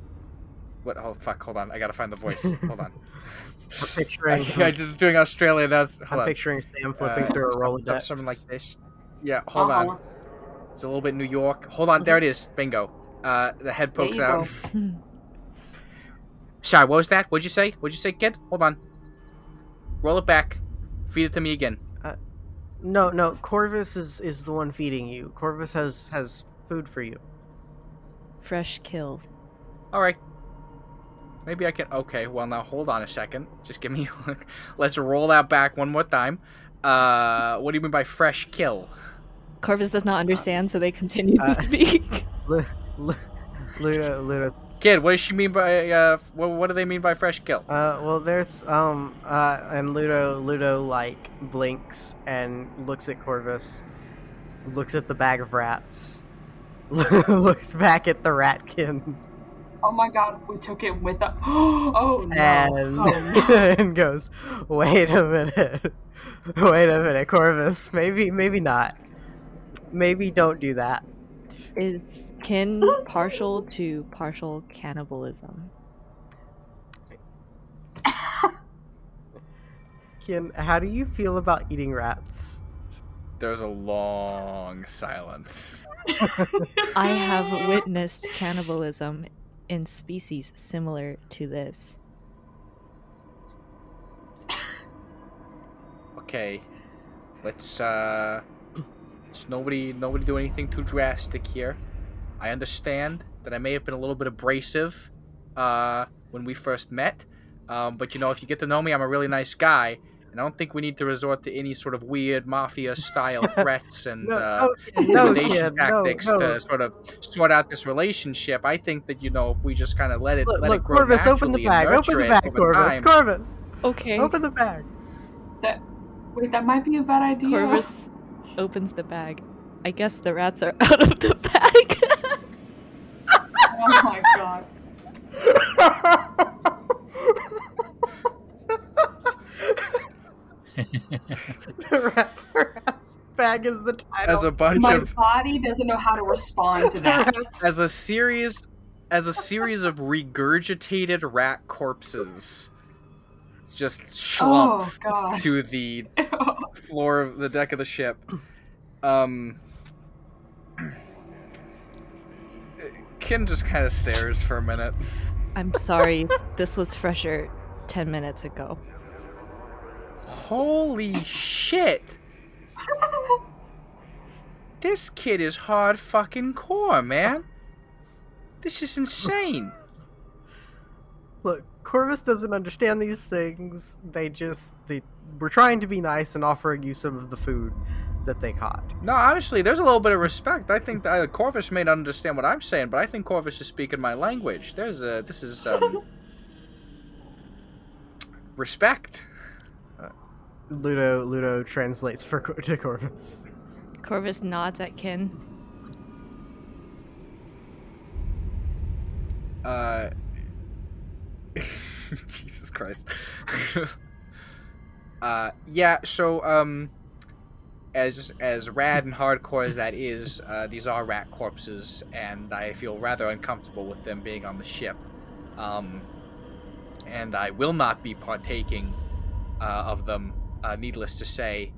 What? Oh fuck! Hold on. I gotta find the voice. Hold on. I'm picturing I just doing Australia. That's hold I'm on. picturing Sam flipping Uh, through a something- Rolodex. Something like this. Yeah. Hold Uh-huh. on. It's a little bit New York. Hold on. There it is. Bingo. Uh, the head pokes out. go. Shy, what was that? What'd you say? What'd you say, kid? Hold on. Roll it back. Feed it to me again. Uh, No, no, Corvus is is the one feeding you. Corvus has has food for you. Fresh kills. All right. Maybe I can. Okay. Well, now hold on a second. Just give me. A look. Let's roll that back one more time. Uh, what do you mean by fresh kill? Corvus does not understand, so they continue uh, to speak. Lu- Lu- Ludo, Ludo. Kid, what does she mean by? Uh, what, what do they mean by fresh kill? Uh, well, there's um, uh, and Ludo, Ludo like blinks and looks at Corvus, looks at the bag of rats, looks back at the ratkin, Oh my god, we took it with us. Oh no. and Oh, no. and goes, "Wait a minute, wait a minute, Corvus. Maybe, maybe not. Maybe don't do that." Is kin partial to partial cannibalism? kin, how do you feel about eating rats? There's a long silence. I have witnessed cannibalism in species similar to this. Okay. Let's uh. Let's nobody nobody do anything too drastic here. I understand that I may have been a little bit abrasive uh, when we first met, um, but you know, if you get to know me, I'm a really nice guy, and I don't think we need to resort to any sort of weird mafia-style threats and No, uh, no, no, intimidation no, tactics no. to sort of sort out this relationship. I think that you know, if we just kind of let it Look, let look it grow Corvus, open the naturally bag. Open the bag, over Corvus. time. Corvus, Okay. open the bag. That wait, that might be a bad idea. Corvus opens the bag. I guess the rats are out of the bag. Oh my god. the rats are out. bag is the title. As a bunch My of body doesn't know how to respond to that. as a series as a series of regurgitated rat corpses just oh slump god. to the floor of the deck of the ship. Um Ken just kind of stares for a minute. I'm sorry, this was fresher 10 minutes ago. Holy shit. This kid is hard fucking core, man. This is insane. Look, Corvus doesn't understand these things. They just they we're trying to be nice and offering you some of the food that they caught. No, honestly, there's a little bit of respect. I think that uh, Corvus may not understand what I'm saying, but I think Corvus is speaking my language. There's a this is um, respect. Ludo Ludo translates for Cor- to Corvus. Corvus nods at kin. Uh, Jesus Christ. uh, yeah. So um, as as rad and hardcore as that is, uh, these are rat corpses, and I feel rather uncomfortable with them being on the ship. Um, and I will not be partaking uh, of them. Uh, needless to say,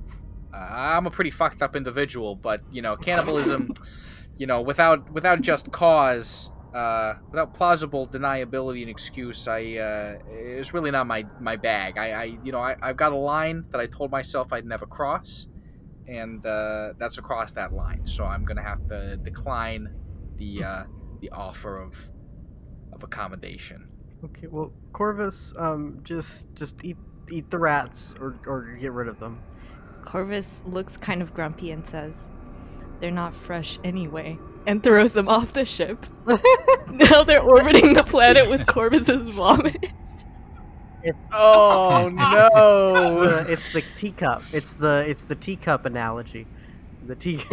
uh, I'm a pretty fucked up individual, but you know, cannibalism, you know, without without just cause, uh, without plausible deniability and excuse, I uh, it's really not my my bag. I, I you know I, I've got a line that I told myself I'd never cross, and uh, that's across that line. So I'm gonna have to decline the uh, the offer of of accommodation. Okay, well, Corvus, um, just just eat eat the rats or or get rid of them. Corvus looks kind of grumpy and says, They're not fresh anyway, and throws them off the ship. now they're orbiting the planet with Corvus's vomit. Oh no! It's the teacup. It's the it's the teacup analogy. The tea,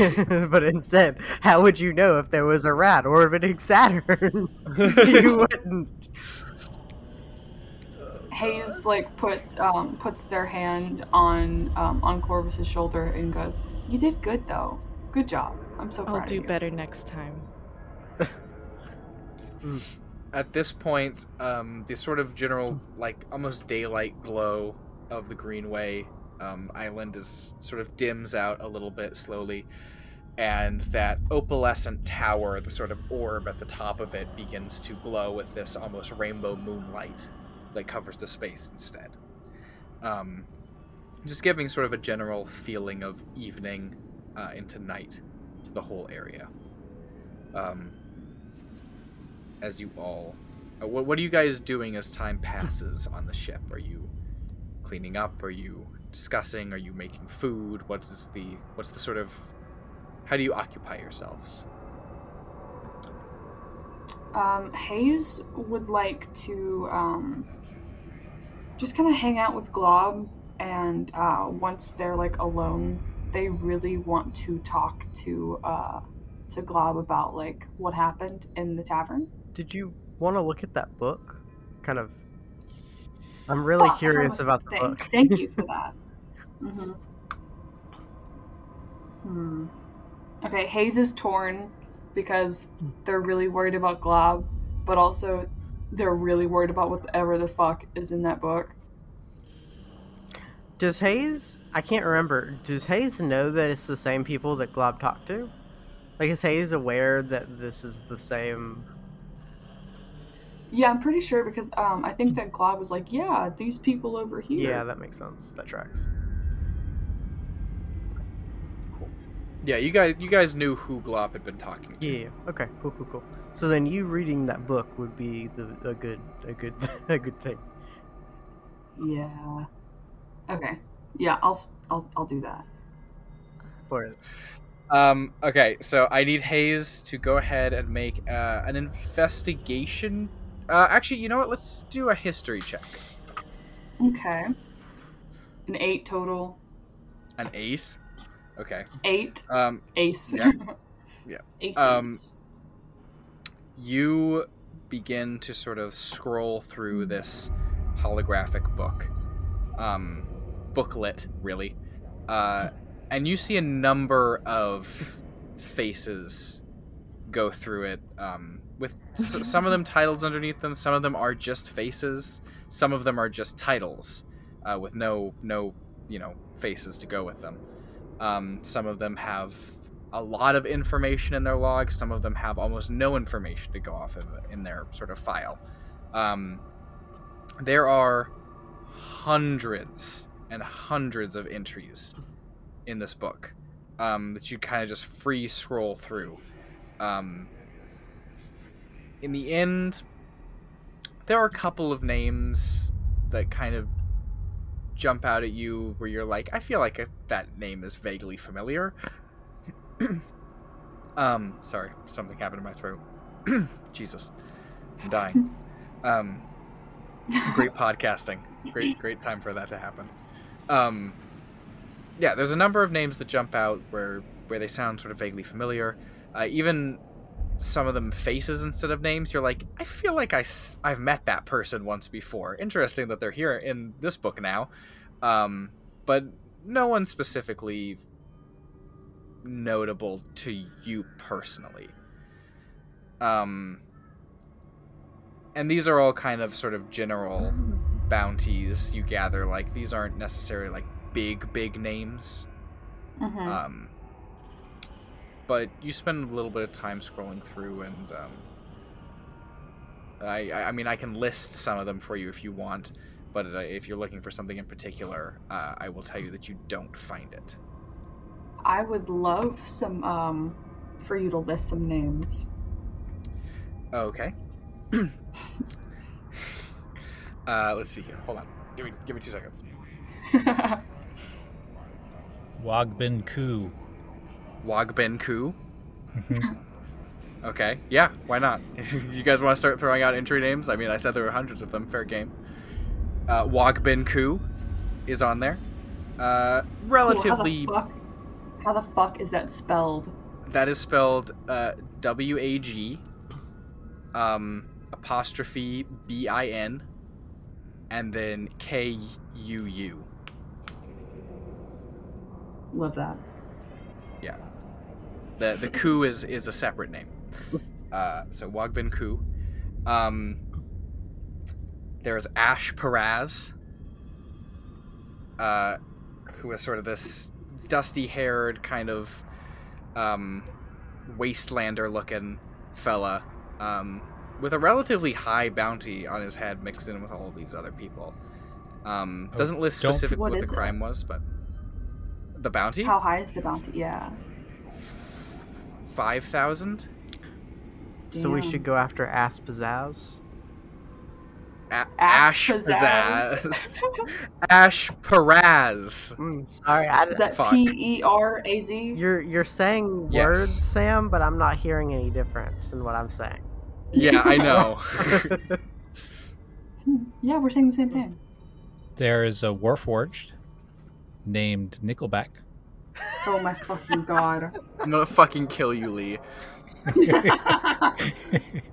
but instead, how would you know if there was a rat orbiting Saturn? you wouldn't. Hayes like puts um, puts their hand on um, on Corvus's shoulder and goes, "You did good though. Good job. I'm so proud I'll of do you." better next time. At this point, um, the sort of general, like almost daylight glow of the Greenway um, island is sort of dims out a little bit slowly, and that opalescent tower, the sort of orb at the top of it, begins to glow with this almost rainbow moonlight that covers the space instead. Um, just giving sort of a general feeling of evening uh, into night to the whole area. Um, as you all, uh, what, what are you guys doing as time passes on the ship? Are you cleaning up? Are you discussing? Are you making food? What is the what's the sort of how do you occupy yourselves? Um, Hayes would like to um, just kind of hang out with Glob, and uh, once they're like alone, they really want to talk to uh, to Glob about like what happened in the tavern. Did you want to look at that book? Kind of. I'm really Fuck, curious oh, about the thank, book. Thank you for that. hmm Hmm. Okay, Hayes is torn because they're really worried about Glob, but also they're really worried about whatever the fuck is in that book. Does Hayes? I can't remember. Does Hayes know that it's the same people that Glob talked to? Like, is Hayes aware that this is the same? Yeah, I'm pretty sure because um, I think that Glob was like, yeah, these people over here. Yeah, that makes sense. That tracks. Yeah, you guys you guys knew who Glob had been talking to. Yeah. yeah. Okay. Cool. Cool. Cool. So then, you reading that book would be the a good a good a good thing. Yeah. Okay. Yeah, I'll I'll I'll do that. For it. Um, okay, so I need Hayes to go ahead and make uh, an investigation. Uh, actually, you know what? Let's do a history check. Okay. An eight total. An ace. Okay. Eight Um, ace. Yeah. Yeah. Ace. Um, you begin to sort of scroll through this holographic book, um, booklet, really, uh, and you see a number of faces go through it. Um, with s- some of them titles underneath them, some of them are just faces, some of them are just titles, uh, with no no you know faces to go with them. Um, some of them have a lot of information in their logs. Some of them have almost no information to go off of in their sort of file. Um, there are hundreds and hundreds of entries in this book um, that you kind of just free scroll through. Um, in the end, there are a couple of names that kind of jump out at you where you're like, I feel like that name is vaguely familiar. um, sorry, something happened in my throat. Jesus, I'm dying. Um, great podcasting. Great, great time for that to happen. Um, yeah, there's a number of names that jump out where where they sound sort of vaguely familiar. Uh, even some of them faces instead of names. You're like, I feel like I s- I've met that person once before. Interesting that they're here in this book now, um, but no one specifically notable to you personally. Um, and these are all kind of sort of general bounties you gather. Like these aren't necessarily like big big names. Mhm. Um, but you spend a little bit of time scrolling through, and um, I, I I mean, I can list some of them for you if you want, but uh, if you're looking for something in particular, uh, I will tell you that you don't find it. I would love some um for you to list some names. Okay. uh, let's see here. Hold on. Give me give me two seconds. Wagbin Ku. Wagbin Ku. Mhm. Okay. Yeah. Why not? you guys want to start throwing out entry names? I mean, I said there were hundreds of them. Fair game. Uh, Wagbin Ku is on there. Uh, relatively. Cool. How, the fuck, how the fuck is that spelled? That is spelled uh, W A G um, apostrophe B I N and then K U U. Love that. Yeah. The the Ku is is a separate name. Uh, so Wagbin Ku. Um, there's Ash Peraz, uh, who is sort of this dusty-haired kind of um, wastelander looking fella um, with a relatively high bounty on his head mixed in with all of these other people. Um, Oh, doesn't list don't- specifically What what, is the it? crime was, but the bounty How high is the bounty? Yeah. five thousand. So we should go after Ass Pizzazz. A- Ash Ash Pizzazz. Ash Peraz. Mm, sorry, I, Is that P E R A Z? you're you're saying Yes. words, Sam, but I'm not hearing any difference in what I'm saying. Yeah, I know. Yeah, we're saying the same thing. There is a Warforged named Nickelback. Oh my fucking god. I'm gonna fucking kill you, Lee.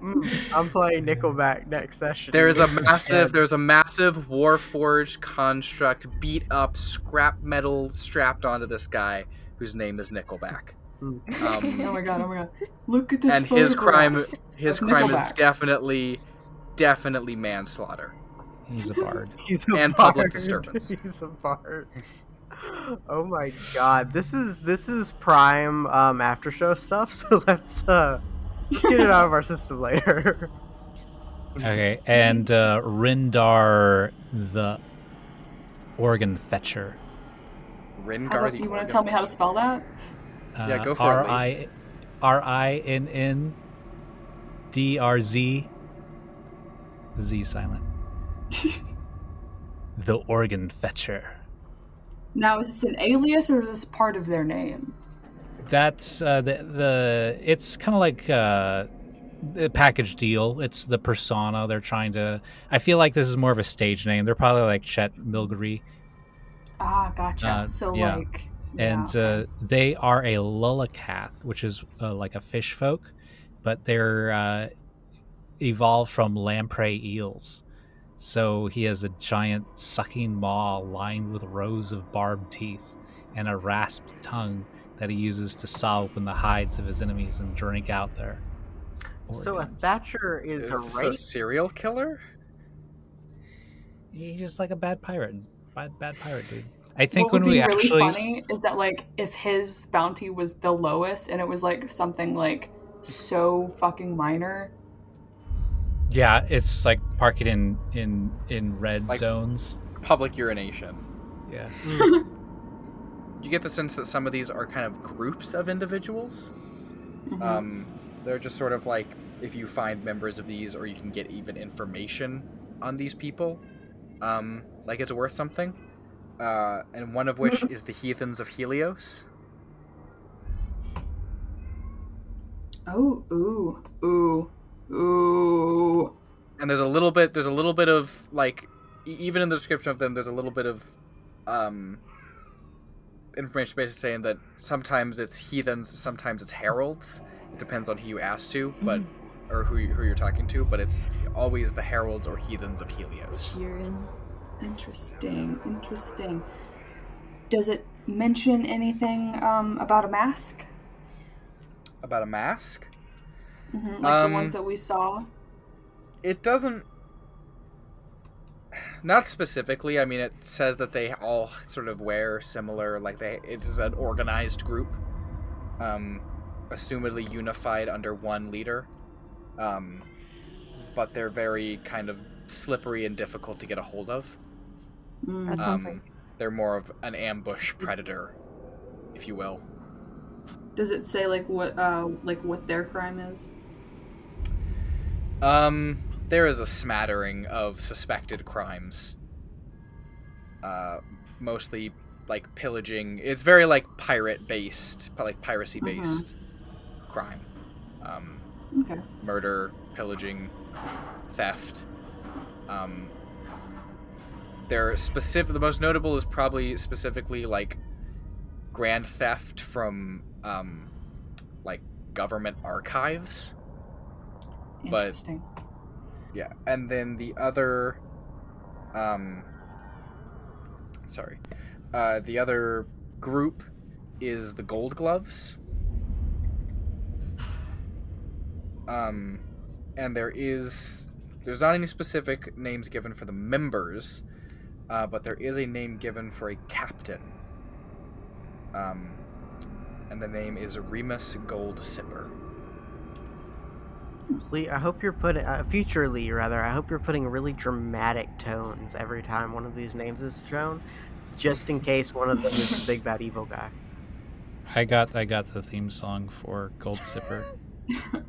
Mm, I'm playing Nickelback next session. There is a Yeah. massive, there's a massive Warforged construct, beat up scrap metal strapped onto this guy, whose name is Nickelback. Mm. Um, oh my god, oh my god. Look at this and his crime, his of crime is definitely, definitely manslaughter. He's a bard. He's a and public disturbance. He's a bard. Oh my god, this is this is prime um, after show stuff. So let's uh, let's get it out of our system later. Okay, and uh, Rindar the Organ Fetcher. How Ringar the- the you want to tell me how to spell that? Uh, Yeah, go for it, R Lee. I R I N N D R Z Z silent. The Organ Fetcher. Now, is this an alias or is this part of their name? That's uh, the the. It's kind of like uh, a package deal. It's the persona they're trying to. I feel like this is more of a stage name. They're probably like Chet Milgary, Ah, gotcha. Uh, so, yeah. like. and yeah, uh, they are a Lulakath, which is uh, like a fish folk, but they're uh, evolved from lamprey eels. So he has a giant sucking maw lined with rows of barbed teeth and a rasped tongue that he uses to saw open the hides of his enemies and drink out their. so a. Thatcher is, Is a this a serial killer? He's just like a bad pirate, bad bad pirate dude. I think what when would be we really actually funny is that like if his bounty was the lowest and it was like something like so fucking minor. Yeah, it's just like park it in in in red Like- zones. Public urination. Yeah. You get the sense that some of these are kind of groups of individuals. Mhm. Um, they're just sort of like if you find members of these, or you can get even information on these people, um, like it's worth something. Uh, and one of which is the heathens of Helios. oh, ooh, ooh, ooh. And there's a little bit. There's a little bit of like, even in the description of them, there's a little bit of um, information basically saying that sometimes it's heathens, sometimes it's heralds. It depends on who you ask to, but or who you- who you're talking to. But it's always the heralds or heathens of Helios. Urine. Interesting, interesting. Does it mention anything um, about a mask? About a mask. Hmm Like Um, the ones that we saw? It doesn't. Not specifically. I mean, it says that they all sort of wear similar, like they. It is an organized group, um, assumedly unified under one leader. Um, but they're very kind of slippery and difficult to get a hold of. Mm. Um, they're more of an ambush predator, if you will. Does it say like what uh like what their crime is? Um, there is a smattering of suspected crimes. Uh, mostly like pillaging. It's very like pirate based, like piracy based crime. Um, Okay. murder, pillaging, theft. Um, they're specific. The most notable is probably specifically like grand theft from um, like government archives. But- Yeah, and then the other, um, sorry, uh, the other group is the Gold Gloves. Um, and there is there's not any specific names given for the members, uh, but there is a name given for a captain. Um, and the name is Remus Gold Sipper. Lee, I hope you're putting uh, future Lee rather. I hope you're putting really dramatic tones every time one of these names is shown, just in case one of them is the big bad evil guy. I got I got the theme song for Gold Zipper.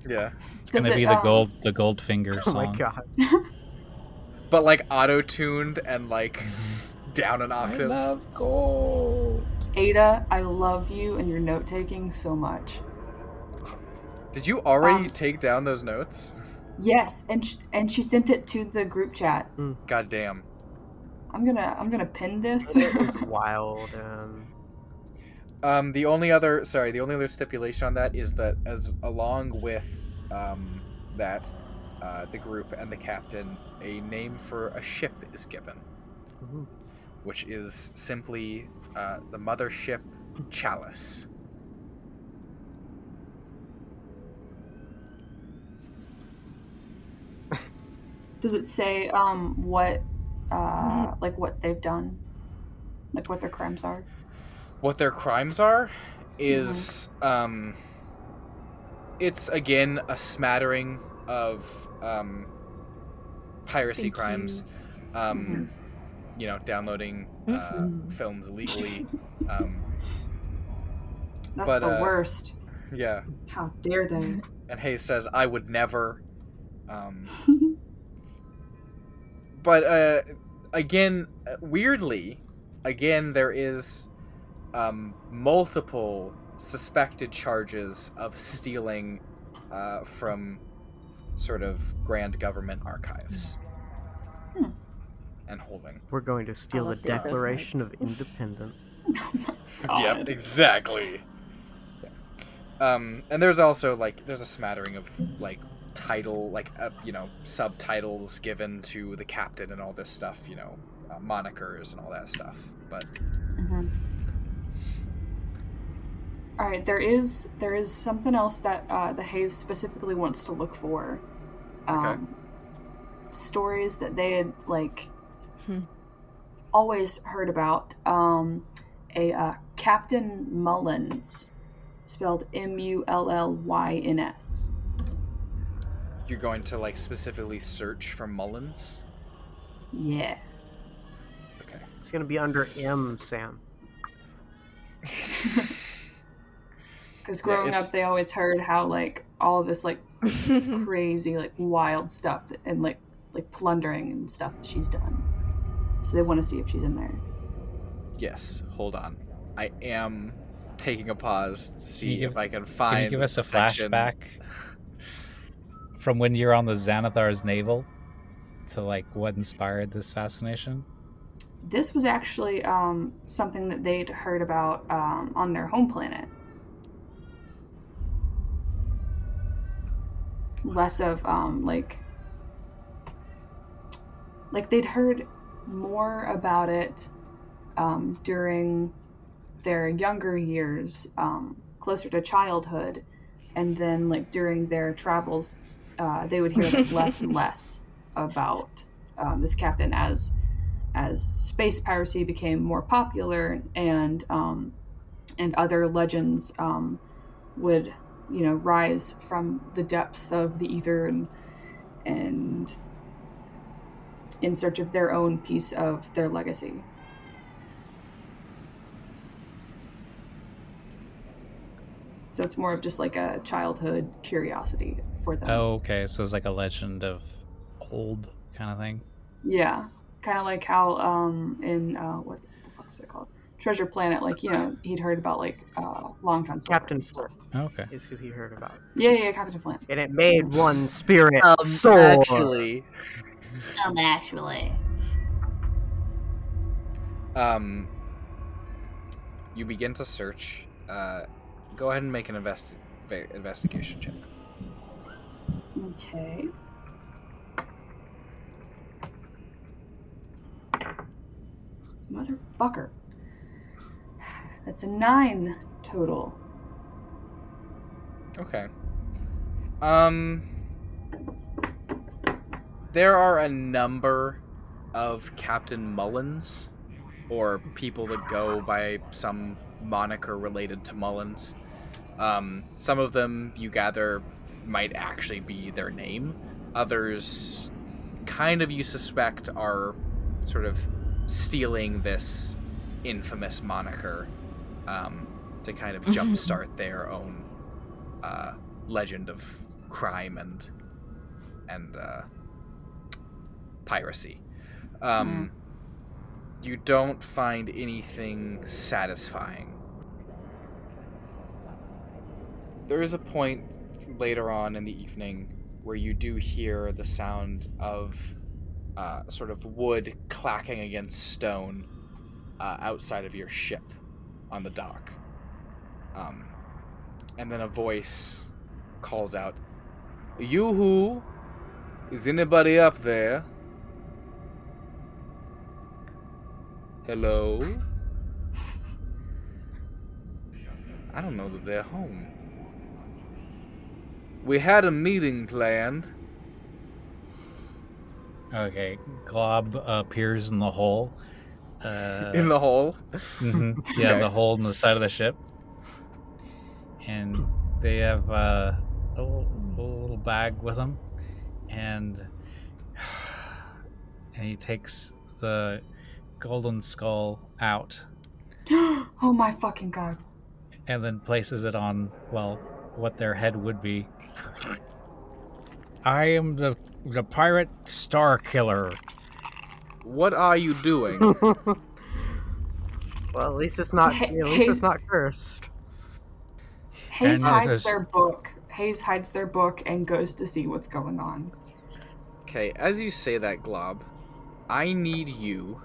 Yeah, It's Does gonna it, be the um, gold the gold finger song. Oh my god. but like auto tuned and like down an octave. I love gold. Ada, I love you and your note taking so much. Did you already Um, take down those notes? Yes, and sh- and she sent it to the group chat. God damn. I'm gonna I'm gonna pin this. It is wild. Um, Um, the only other sorry, the only other stipulation on that is that as along with um, that, uh, the group and the captain, a name for a ship is given, ooh. which is simply uh, the mothership Chalice. Does it say um what uh like what they've done? Like what their crimes are? What their crimes are is um, it's again a smattering of um, piracy Thank crimes. Um, you know, downloading uh, Mhm. films illegally. um, That's But, the uh, worst. yeah, How dare they? and Hayes says, "I would never." Um, but uh, again, uh, weirdly, again there is um, multiple suspected charges of stealing uh, from sort of grand government archives Hmm. and holding. We're going to steal the Declaration of notes. Independence. Yep, God. exactly. Um, and there's also like there's a smattering of like title, like uh, you know subtitles given to the captain and all this stuff, you know, uh, monikers and all that stuff. But Mhm. All right, there is there is something else that uh, the Hayes specifically wants to look for. Um, Okay. Stories that they had like Hmm. always heard about. Um, a uh, Captain Mullins, spelled M U L L Y N S. you're going to like specifically search for Mullins. Yeah. Okay. It's gonna be under M, Sam. Because growing it's- up, they always heard how like all of this like crazy, like wild stuff that, and like like plundering and stuff that she's done. So they want to see if she's in there. Yes. Hold on. I am taking a pause to see you if I can find. Can you give us a section- flashback from when you're on the Xanathar's navel to like what inspired this fascination? This was actually um, something that they'd heard about um, on their home planet. Less of um, like, like they'd heard more about it um, during their younger years, um, closer to childhood, and then like during their travels, uh, they would hear like, less and less about um, this captain as as space piracy became more popular and um, and other legends um, would you know rise from the depths of the ether and and in search of their own piece of their legacy. So it's more of just like a childhood curiosity for them. Oh, okay. So it's like a legend of old kind of thing. Yeah, kind of like how um in uh what the fuck was it called? Treasure Planet. Like you know he'd heard about like uh Long John Silver Captain and stuff. Flint Okay. is who he heard about, Yeah, yeah, yeah, Captain Flint. and it made one spirit Um, soar. actually, Um, actually. um, you begin to search. Uh, go ahead and make an invest- va- investigation check. Okay. Motherfucker. That's a nine total. Okay. Um there are a number of Captain Mullins or people that go by some moniker related to Mullins. Um, some of them you gather might actually be their name. Others kind of you suspect are sort of stealing this infamous moniker um, to kind of jumpstart their own uh, legend of crime and and uh, piracy. Um, You don't find anything satisfying. There is a point later on in the evening where you do hear the sound of uh, sort of wood clacking against stone uh, outside of your ship on the dock. Um, and then a voice calls out, You who? Is anybody up there? Hello? I don't know that they're home. We had a meeting planned. Okay. Glob appears in the hole. Uh, in the hole. mhm, Yeah, Okay. the hole in the side of the ship. And they have uh, a, little, a little bag with them, and and he takes the golden skull out oh my fucking god. and then places it on well what their head would be. I am the the pirate star killer. What are you doing? well, at least it's not. Hey- At least hey- it's not cursed. Hayes And- hides their book. Hayes hides their book and goes to see what's going on. Okay, as you say that, Glob, I need you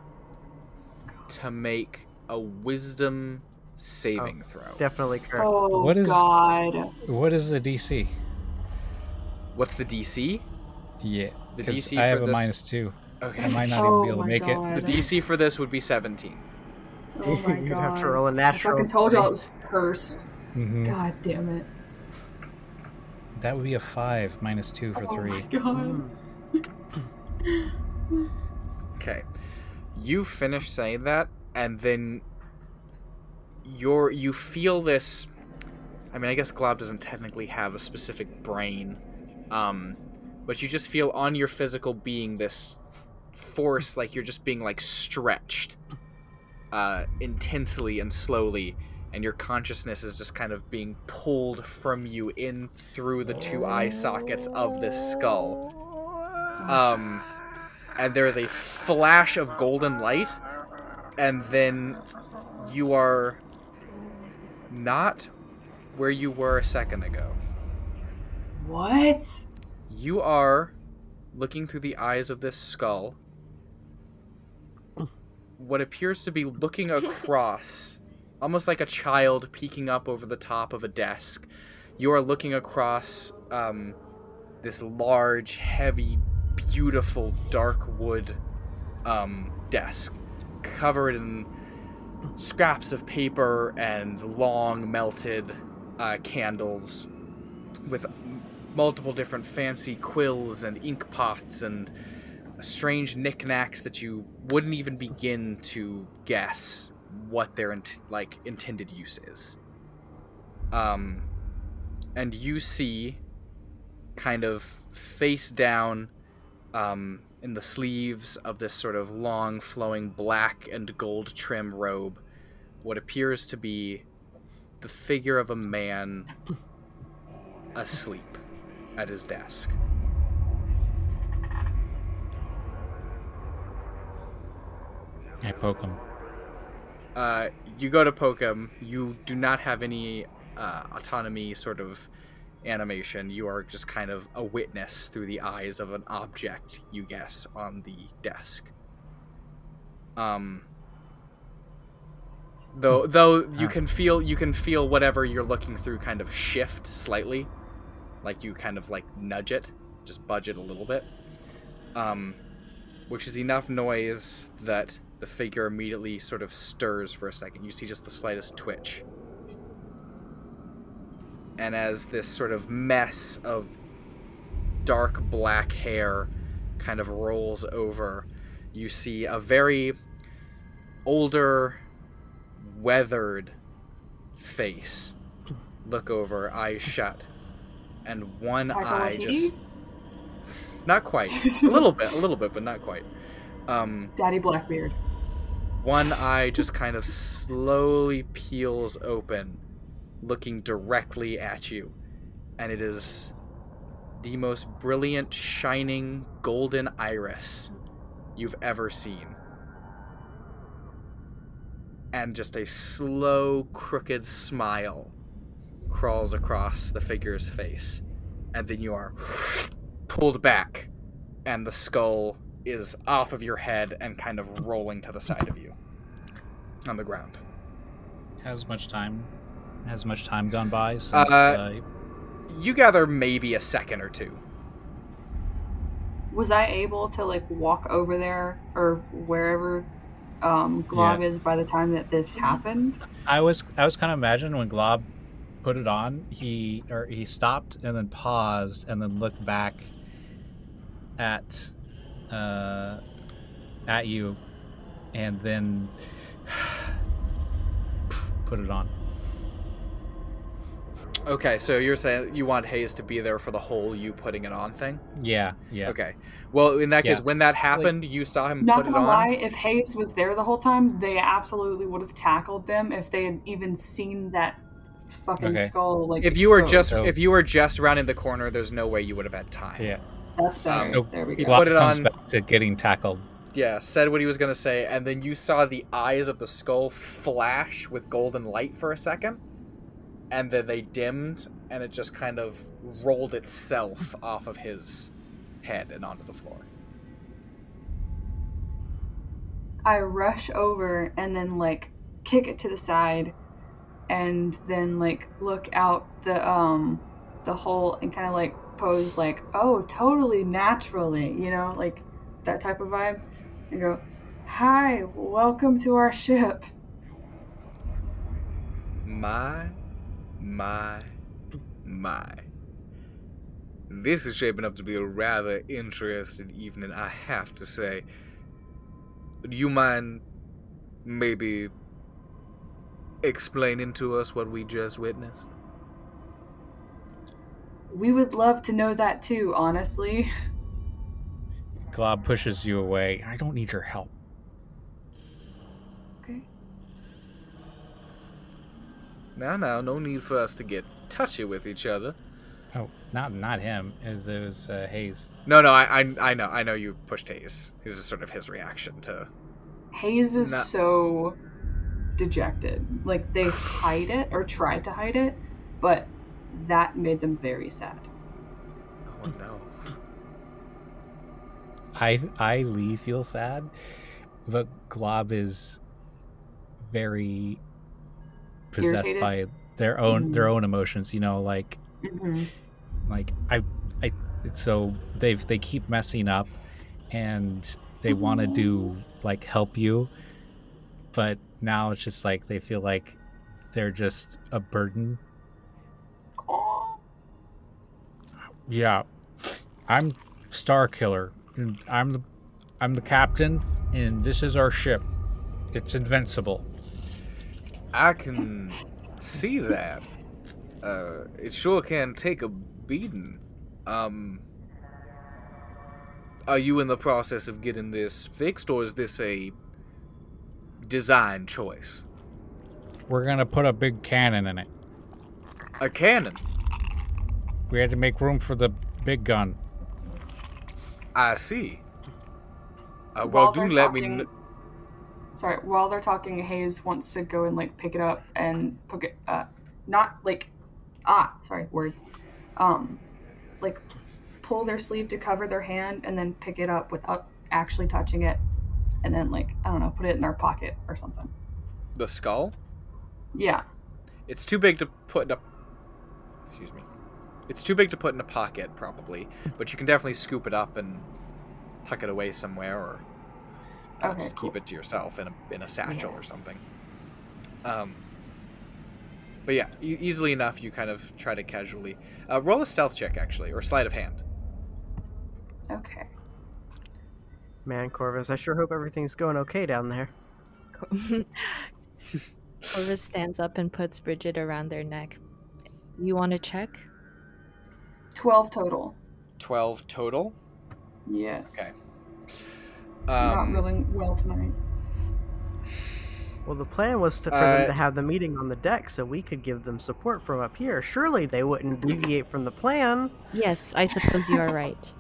to make a wisdom saving oh, throw. Definitely cursed. Oh What is- god. What is the DC? What's the DC? Yeah, The DC I have for a this- minus two. Okay. I might not oh even be able to my make it. god. The DC for this would be 17. Oh my You'd god. have to roll a natural. fucking told y'all it was cursed. Mhm. God damn it. That would be a five minus two for oh three. my god. Okay. You finish saying that, and then you're you feel this. I mean, I guess Glob doesn't technically have a specific brain, um, but you just feel on your physical being this force, like you're just being like stretched, uh, intensely and slowly, and your consciousness is just kind of being pulled from you in through the two eye sockets of this skull. Um, and there is a flash of golden light, and then you are not where you were a second ago. What? You are looking through the eyes of this skull. What appears to be looking across, almost like a child peeking up over the top of a desk. You are looking across um, this large, heavy, beautiful, dark wood um, desk covered in scraps of paper and long melted uh, candles with multiple different fancy quills and ink pots and strange knickknacks that you wouldn't even begin to guess what their int- like intended use is. Um, and you see kind of face down um, in the sleeves of this sort of long, flowing black and gold trim robe, what appears to be the figure of a man asleep at his desk. I poke him. Uh, you go to poke him. You do not have any uh, autonomy sort of animation. You are just kind of a witness through the eyes of an object, you guess, on the desk. Um, though, though you Ah. can feel you can feel whatever you're looking through kind of shift slightly, like you kind of like nudge it, just budge it a little bit. Um, which is enough noise that the figure immediately sort of stirs for a second. You see just the slightest twitch. And as this sort of mess of dark black hair kind of rolls over, you see a very older, weathered face look over, eyes shut, and one Taika eye Waititi? just. Not quite. a little bit, a little bit, but not quite. Um, Daddy Blackbeard. one eye just kind of slowly peels open, looking directly at you. And it is the most brilliant, shining, golden iris you've ever seen. And just a slow, crooked smile crawls across the figure's face. And then you are pulled back, and the skull is off of your head and kind of rolling to the side of you on the ground. Has much time? Has much time gone by since? Uh, Uh, You gather maybe a second or two. Was I able to like walk over there or wherever um, Glob is by the time that this happened? I was I was kind of imagining when Glob put it on, he or he stopped and then paused and then looked back at uh at you and then put it on. Okay, so you're saying you want Hayes to be there for the whole you putting it on thing? Yeah, yeah. Okay. Well, in that case, when that happened, you saw him Not put it gonna lie, if Hayes was there the whole time, they absolutely would have tackled them if they had even seen that fucking Okay. skull. Like If you were just So- if you were just rounding the corner, there's no way you would have had time. Yeah. that's um, better. So there we go. Glob put it on- back to getting tackled. Yeah, said what he was gonna say, and then you saw the eyes of the skull flash with golden light for a second, and then they dimmed, and it just kind of rolled itself off of his head and onto the floor. I rush over and then like kick it to the side and then like look out the um the hole and kind of like pose like oh totally naturally you know like that type of vibe and go hi welcome to our ship My, my, my. This is shaping up to be a rather interesting evening, I have to say. Do you mind maybe explaining to us what we just witnessed? we would love to know that too honestly Glob pushes you away. I don't need your help. okay Now, now, no need for us to get touchy with each other. Oh, not not him. It was, it was uh, Hayes. No, no, I, I, I know, I know you pushed Hayes. This is sort of his reaction to. Hayes is No. so dejected. Like they hide it or tried to hide it, but that made them very sad. Oh no. I I Lee feel sad, but Glob is very possessed Irritated? by their own Mhm. their own emotions. You know, like hmm like I I it's so they've they keep messing up, and they want to do like help you, but now it's just like they feel like they're just a burden. Yeah, I'm Star Killer. and I'm the I'm the captain, and this is our ship. It's invincible. I can see that. Uh, it sure can take a beating. Um, are you in the process of getting this fixed, or is this a design choice? We're gonna put a big cannon in it. A cannon. We had to make room for the big gun. I see. Uh, well, do they're let me. kn- Sorry, while they're talking, Hayes wants to go and like pick it up and put it, uh, not like, ah, sorry, words, um, like pull their sleeve to cover their hand and then pick it up without actually touching it, and then like I don't know, put it in their pocket or something. the skull. Yeah, It's too big to put in a. Excuse me. It's too big to put in a pocket, probably, but you can definitely scoop it up and tuck it away somewhere, or uh, Okay, just cool. keep it to yourself in a in a satchel or something. Um. But yeah, e- easily enough, you kind of try to casually uh, roll a stealth check, actually, or sleight of hand. okay. Man, Corvus, I sure hope everything's going okay down there. Corvus stands up and puts Bridget around their neck. Do you want to check? Twelve total. Twelve total. Yes. Okay. Not Um, really well tonight. Well, the plan was to, for Uh, them to have the meeting on the deck so we could give them support from up here. Surely they wouldn't deviate from the plan. Yes, I suppose you are right.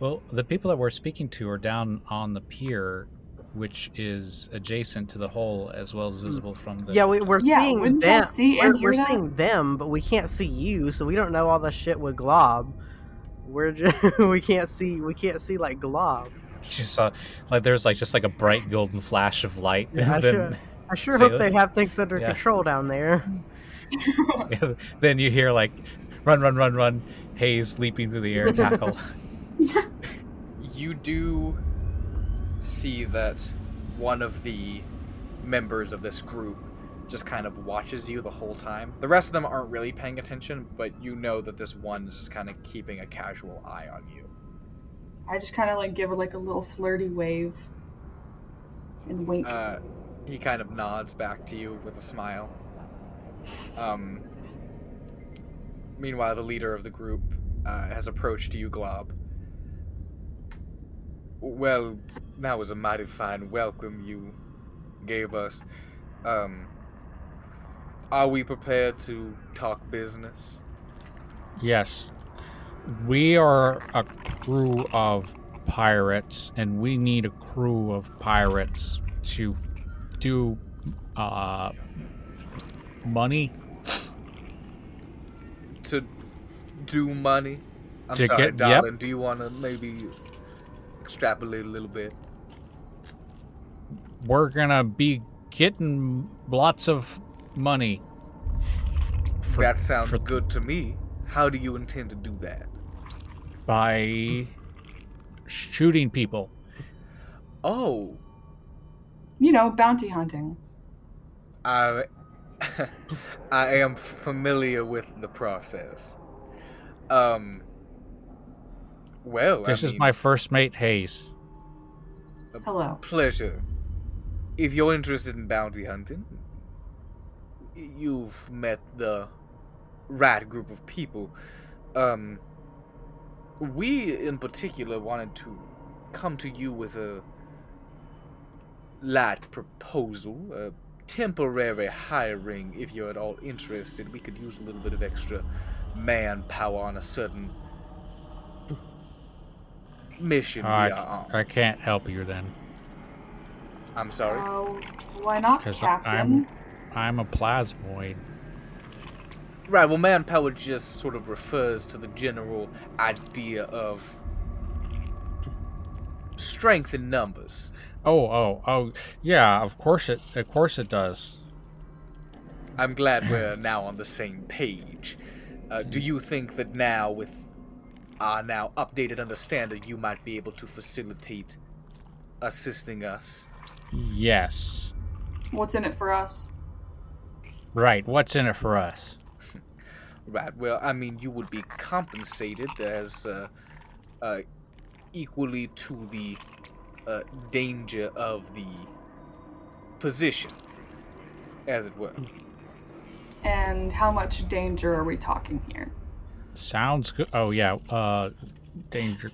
Well, the people that we're speaking to are down on the pier, which is adjacent to the hole as well as visible from the. Yeah, we, we're Yeah, seeing them. see we're we're seeing them, but we can't see you, so we don't know all the shit with Glob. We're just we can't see we can't see like Glob. You just saw like there's like just like a bright golden flash of light. Yeah, I then, sure, I sure hope they have things under Yeah. control down there. then you hear like run, run, run, run. Hayes leaping through the air, tackle. You do see that one of the members of this group just kind of watches you the whole time. The rest of them aren't really paying attention, but you know that this one is just kind of keeping a casual eye on you. I just kind of like give her like a little flirty wave and wink. Uh, he kind of nods back to you with a smile. Um, meanwhile, the leader of the group uh, has approached you, Glob. Well, that was a mighty fine welcome you gave us. Um, are we prepared to talk business? yes, we are a crew of pirates, and we need a crew of pirates to do uh, money. To do money? I'm To sorry, get- yep. darling. Do you want to maybe extrapolate a little bit? We're gonna be getting lots of money. for- that sounds for- good to me. How do you intend to do that? by shooting people. Oh, you know, bounty hunting. I I am familiar with the process. Um well, This I is mean, my first mate, Hayes. Hello. pleasure. If you're interested in bounty hunting, you've met the right group of people. Um we in particular wanted to come to you with a light proposal, a temporary hiring if you're at all interested. We could use a little bit of extra manpower on a certain mission we I, are on. I can't help you then, I'm sorry. Uh, why not, Captain? I'm I'm a plasmoid. Right, well, manpower just sort of refers to the general idea of strength in numbers. Oh, oh, oh, yeah. Of course it. Of course it does. I'm glad we're now on the same page. Uh, do you think that now, with our now updated understanding, you might be able to facilitate assisting us? Yes. What's in it for us? Right. What's in it for us? Right, well, I mean, you would be compensated as uh, uh, equally to the uh, danger of the position, as it were. And how much danger are we talking here? Sounds good. Oh yeah. Uh, danger.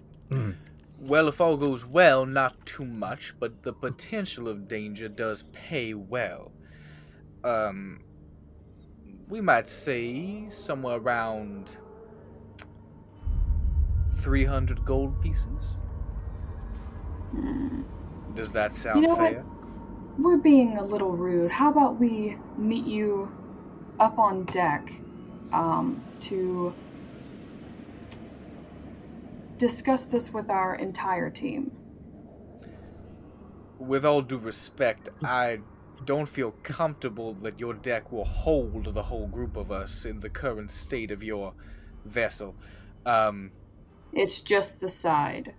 Well, if all goes well, not too much, but the potential of danger does pay well. Um, we might say somewhere around 300 gold pieces. Hmm. Does that sound you know what? fair? We're being a little rude. How about we meet you up on deck um, to discuss this with our entire team? With all due respect, I don't feel comfortable that your deck will hold the whole group of us in the current state of your vessel. Um, It's just the side.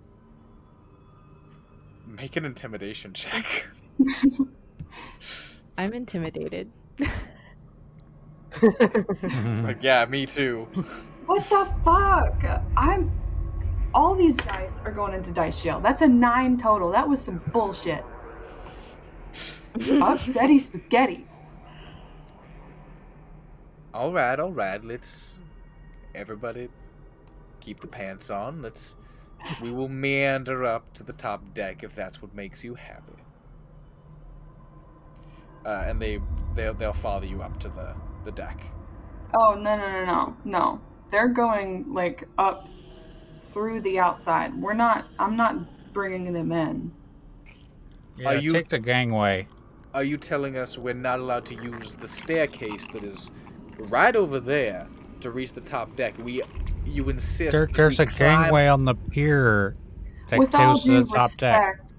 make an intimidation check. I'm intimidated. Like, yeah, me too. What the fuck? I'm. All these dice are going into dice jail. That's a nine total. That was some bullshit. Upsetty spaghetti. All right, all right. Let's everybody keep the pants on. Let's we will meander up to the top deck if that's what makes you happy. Uh, and they they'll, they'll follow you up to the the deck. Oh no no no no no! They're going like up through the outside. We're not. I'm not bringing them in. Yeah, Are you- take the gangway. Are you telling us we're not allowed to use the staircase that is right over there to reach the top deck? We you insist There, that there's we a climb- gangway on the pier that With all goes to due the top deck. respect,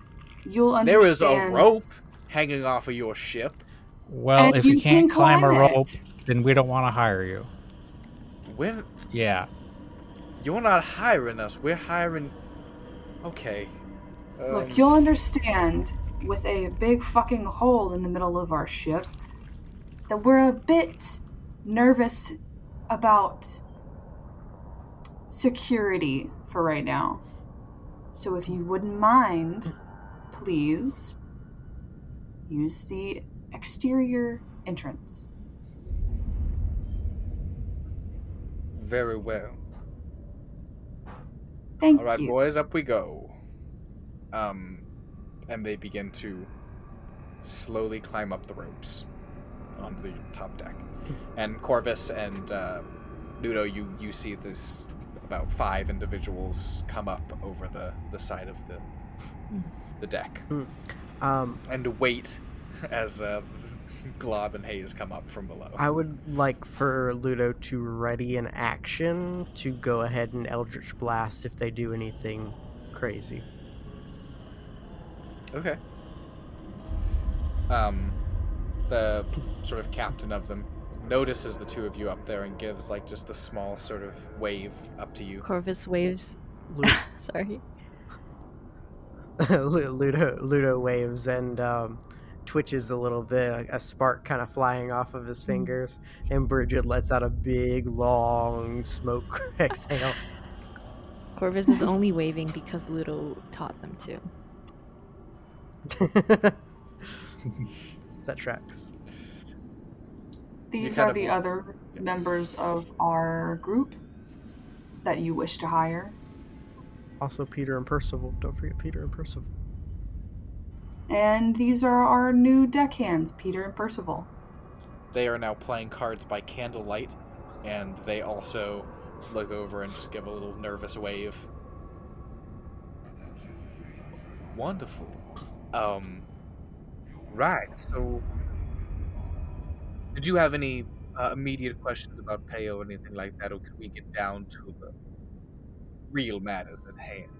you'll understand. There is a rope hanging off of your ship. Well, and if you, can can't climb a rope, then we don't want to hire you. When Yeah. You're not hiring us, we're hiring. Okay. Um, Look, you'll understand with a big fucking hole in the middle of our ship that we're a bit nervous about security for right now. So if you wouldn't mind, please use the exterior entrance. very well. Thank All right, you. boys, up we go. Um, and they begin to slowly climb up the ropes onto the top deck. And Corvus and uh, Ludo, you you see this about five individuals come up over the the side of the the deck Um, and wait as uh, Glob and Hayes come up from below. I would like for Ludo to ready an action to go ahead and Eldritch Blast if they do anything crazy. Okay. Um, the sort of captain of them notices the two of you up there and gives like just a small sort of wave up to you. Corvus waves. Lu- Sorry. Ludo Ludo waves and um, twitches a little bit, a spark kind of flying off of his mm-hmm. fingers, and Bridget lets out a big, long smoke exhale. Corvus is only waving because Ludo taught them to. that tracks. These are of- the other members of our group that you wish to hire. Also, Peter and Percival. Don't forget Peter and Percival. And these are our new deckhands, Peter and Percival. They are now playing cards by candlelight, and they also look over and just give a little nervous wave. Wonderful. Um, right. So, did you have any uh, immediate questions about pay or anything like that, or can we get down to the real matters at hand?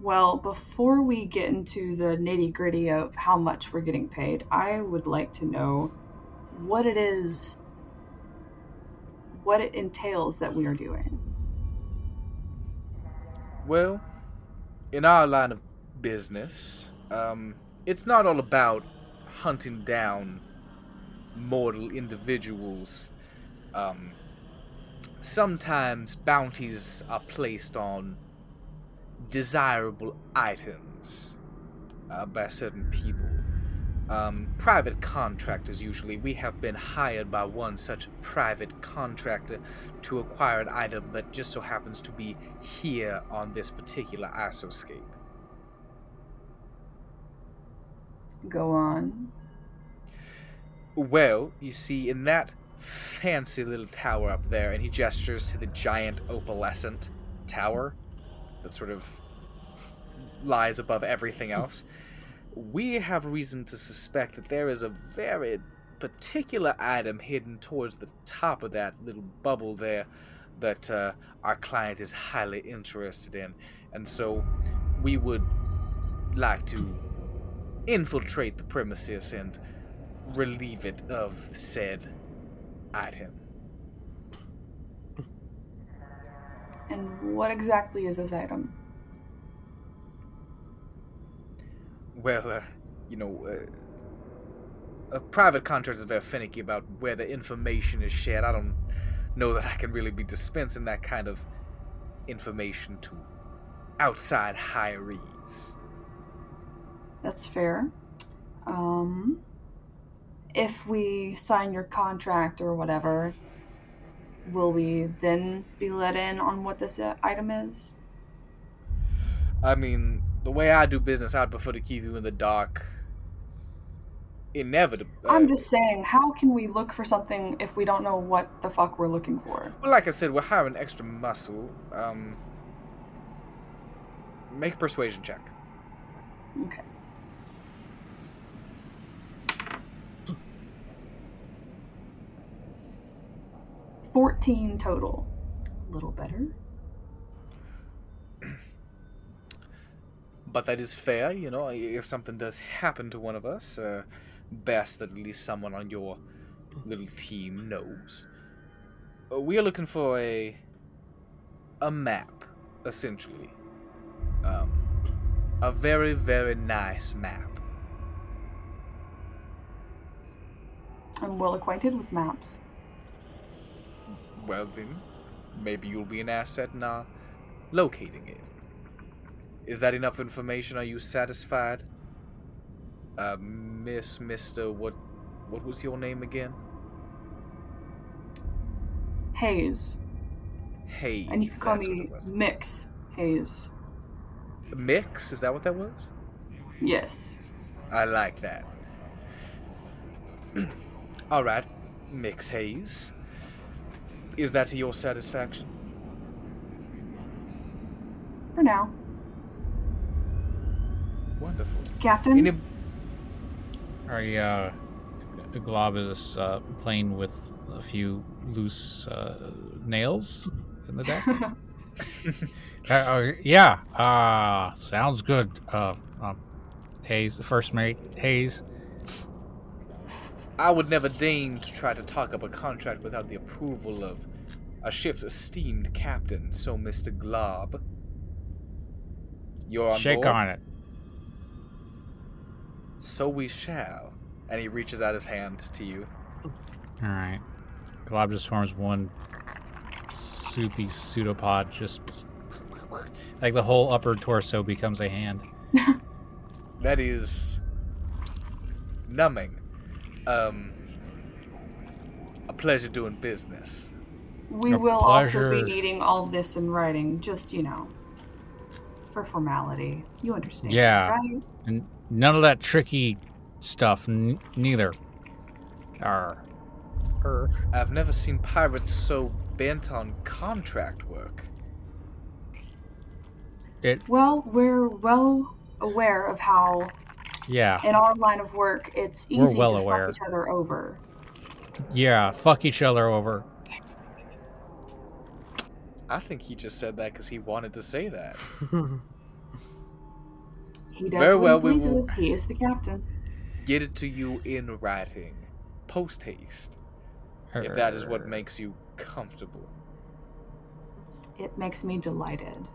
Well, before we get into the nitty gritty of how much we're getting paid, I would like to know what it is, what it entails that we are doing. Well, in our line of business, um, it's not all about hunting down mortal individuals. Um, sometimes bounties are placed on desirable items uh, by certain people. um, private contractors usually. We have been hired by one such private contractor to acquire an item that just so happens to be here on this particular isoscape. Go on. Well, you see, in that fancy little tower up there, and he gestures to the giant opalescent tower that sort of lies above everything else, we have reason to suspect that there is a very particular item hidden towards the top of that little bubble there that uh, our client is highly interested in. And so we would like to infiltrate the premises and relieve it of said item. And what exactly is this item? Well, uh, you know, uh, a private contractor is very finicky about where the information is shared. I don't know that I can really be dispensing that kind of information to outside hirees. That's fair. Um, if we sign your contract or whatever, will we then be let in on what this uh, item is? I mean, the way I do business, I'd prefer to keep you in the dark. Inevitably. I'm just saying, how can we look for something if we don't know what the fuck we're looking for? Well, like I said, we're hiring extra muscle. Um, make a persuasion check. Okay. Fourteen total. A little better. But that is fair, you know. If something does happen to one of us, uh, best that at least someone on your little team knows. Uh, we are looking for a a map, essentially. Um, a very very nice map. I'm well acquainted with maps. Well then, maybe you'll be an asset in uh, locating it. Is that enough information? Are you satisfied? Uh, Miss, Mister, what, what was your name again? Hayes. Hayes. And you can call me. Mix Hayes. Mix. Is that what that was? Yes. I like that. All right, Mix Hayes. Is that to your satisfaction? For now. Wonderful. Captain? Any, Our uh, glob is uh, playing with a few loose uh, nails in the deck. uh, uh, yeah, uh, sounds good. Uh, um, Hayes, first mate, Hayes. I would never deign to try to talk up a contract without the approval of a ship's esteemed captain, so Mr. Glob. You're on Shake board? on it. So we shall. And he reaches out his hand to you. All right. Glob just forms one soupy pseudopod, just like the whole upper torso becomes a hand. That is numbing. Um, a pleasure doing business. we A will also be needing all this in writing, just, you know, for formality. You understand, Yeah. right? And none of that tricky stuff, n- neither. Arr. Arr. I've never seen pirates so bent on contract work. It, Well, we're well aware of how, yeah, in our line of work, it's We're easy well to aware. fuck each other over. yeah, fuck each other over. I think he just said that because he wanted to say that. He does Very what well, he we will- He is the captain. Get it to you in writing, post haste, if that is what makes you comfortable. It makes me delighted.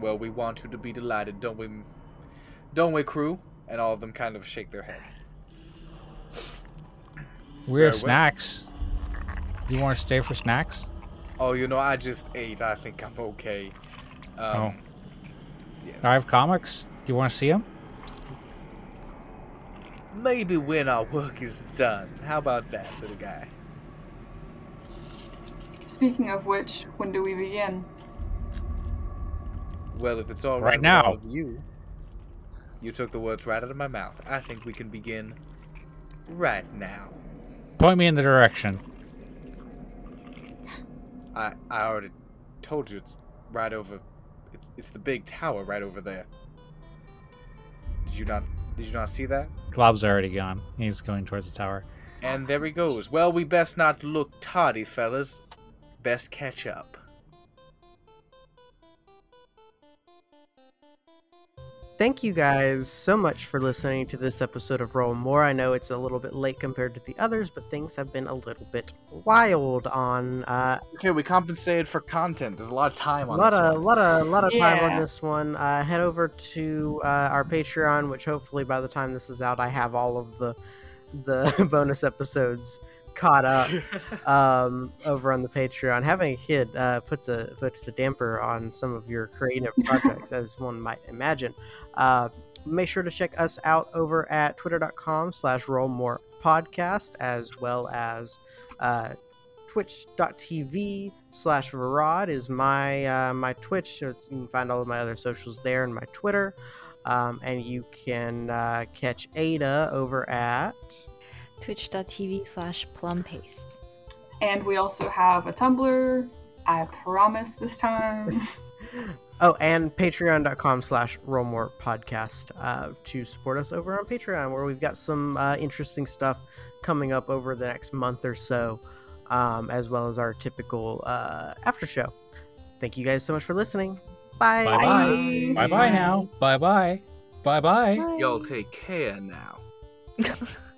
Well, we want you to be delighted, don't we? Don't we, crew? And all of them kind of shake their head. We Very have well. snacks. Do you want to stay for snacks? Oh, you know, I just ate. I think I'm okay. Um, Oh. Yes. I have comics. Do you want to see them? maybe when our work is done. How about that, little guy? Speaking of which, when do we begin? Well, if it's all Right right, with now. all of you, you took the words right out of my mouth. I think we can begin right now. Point me in the direction. I I already told you it's right over. It's, it's the big tower right over there. Did you not? Did you not see that? Glob's already gone. He's going towards the tower. And there he goes. Well, we best not look tardy, fellas. Best catch up. Thank you guys so much for listening to this episode of Roll More. I know it's a little bit late compared to the others, but things have been a little bit wild on uh, Okay, we compensated for content. There's a lot of time a on lot this of one. lot of lot of time on this one. Uh, head over to uh, our Patreon, which hopefully by the time this is out, I have all of the the bonus episodes caught up um, over on the Patreon. Having a kid uh, puts a puts a damper on some of your creative projects, as one might imagine. Uh, make sure to check us out over at twitter.com slash roll more podcast as well as uh, twitch.tv slash Varod is my uh, my Twitch. So it's- you can find all of my other socials there and my Twitter. Um, and you can uh, catch Ada over at Twitch.tv slash plum paste. And we also have a Tumblr. I promise this time. oh, and patreon.com slash roll more podcast uh, to support us over on Patreon, where we've got some uh, interesting stuff coming up over the next month or so, um, as well as our typical uh, after show. Thank you guys so much for listening. Bye. Bye bye. Bye bye now. Bye bye. Bye bye. Y'all take care now.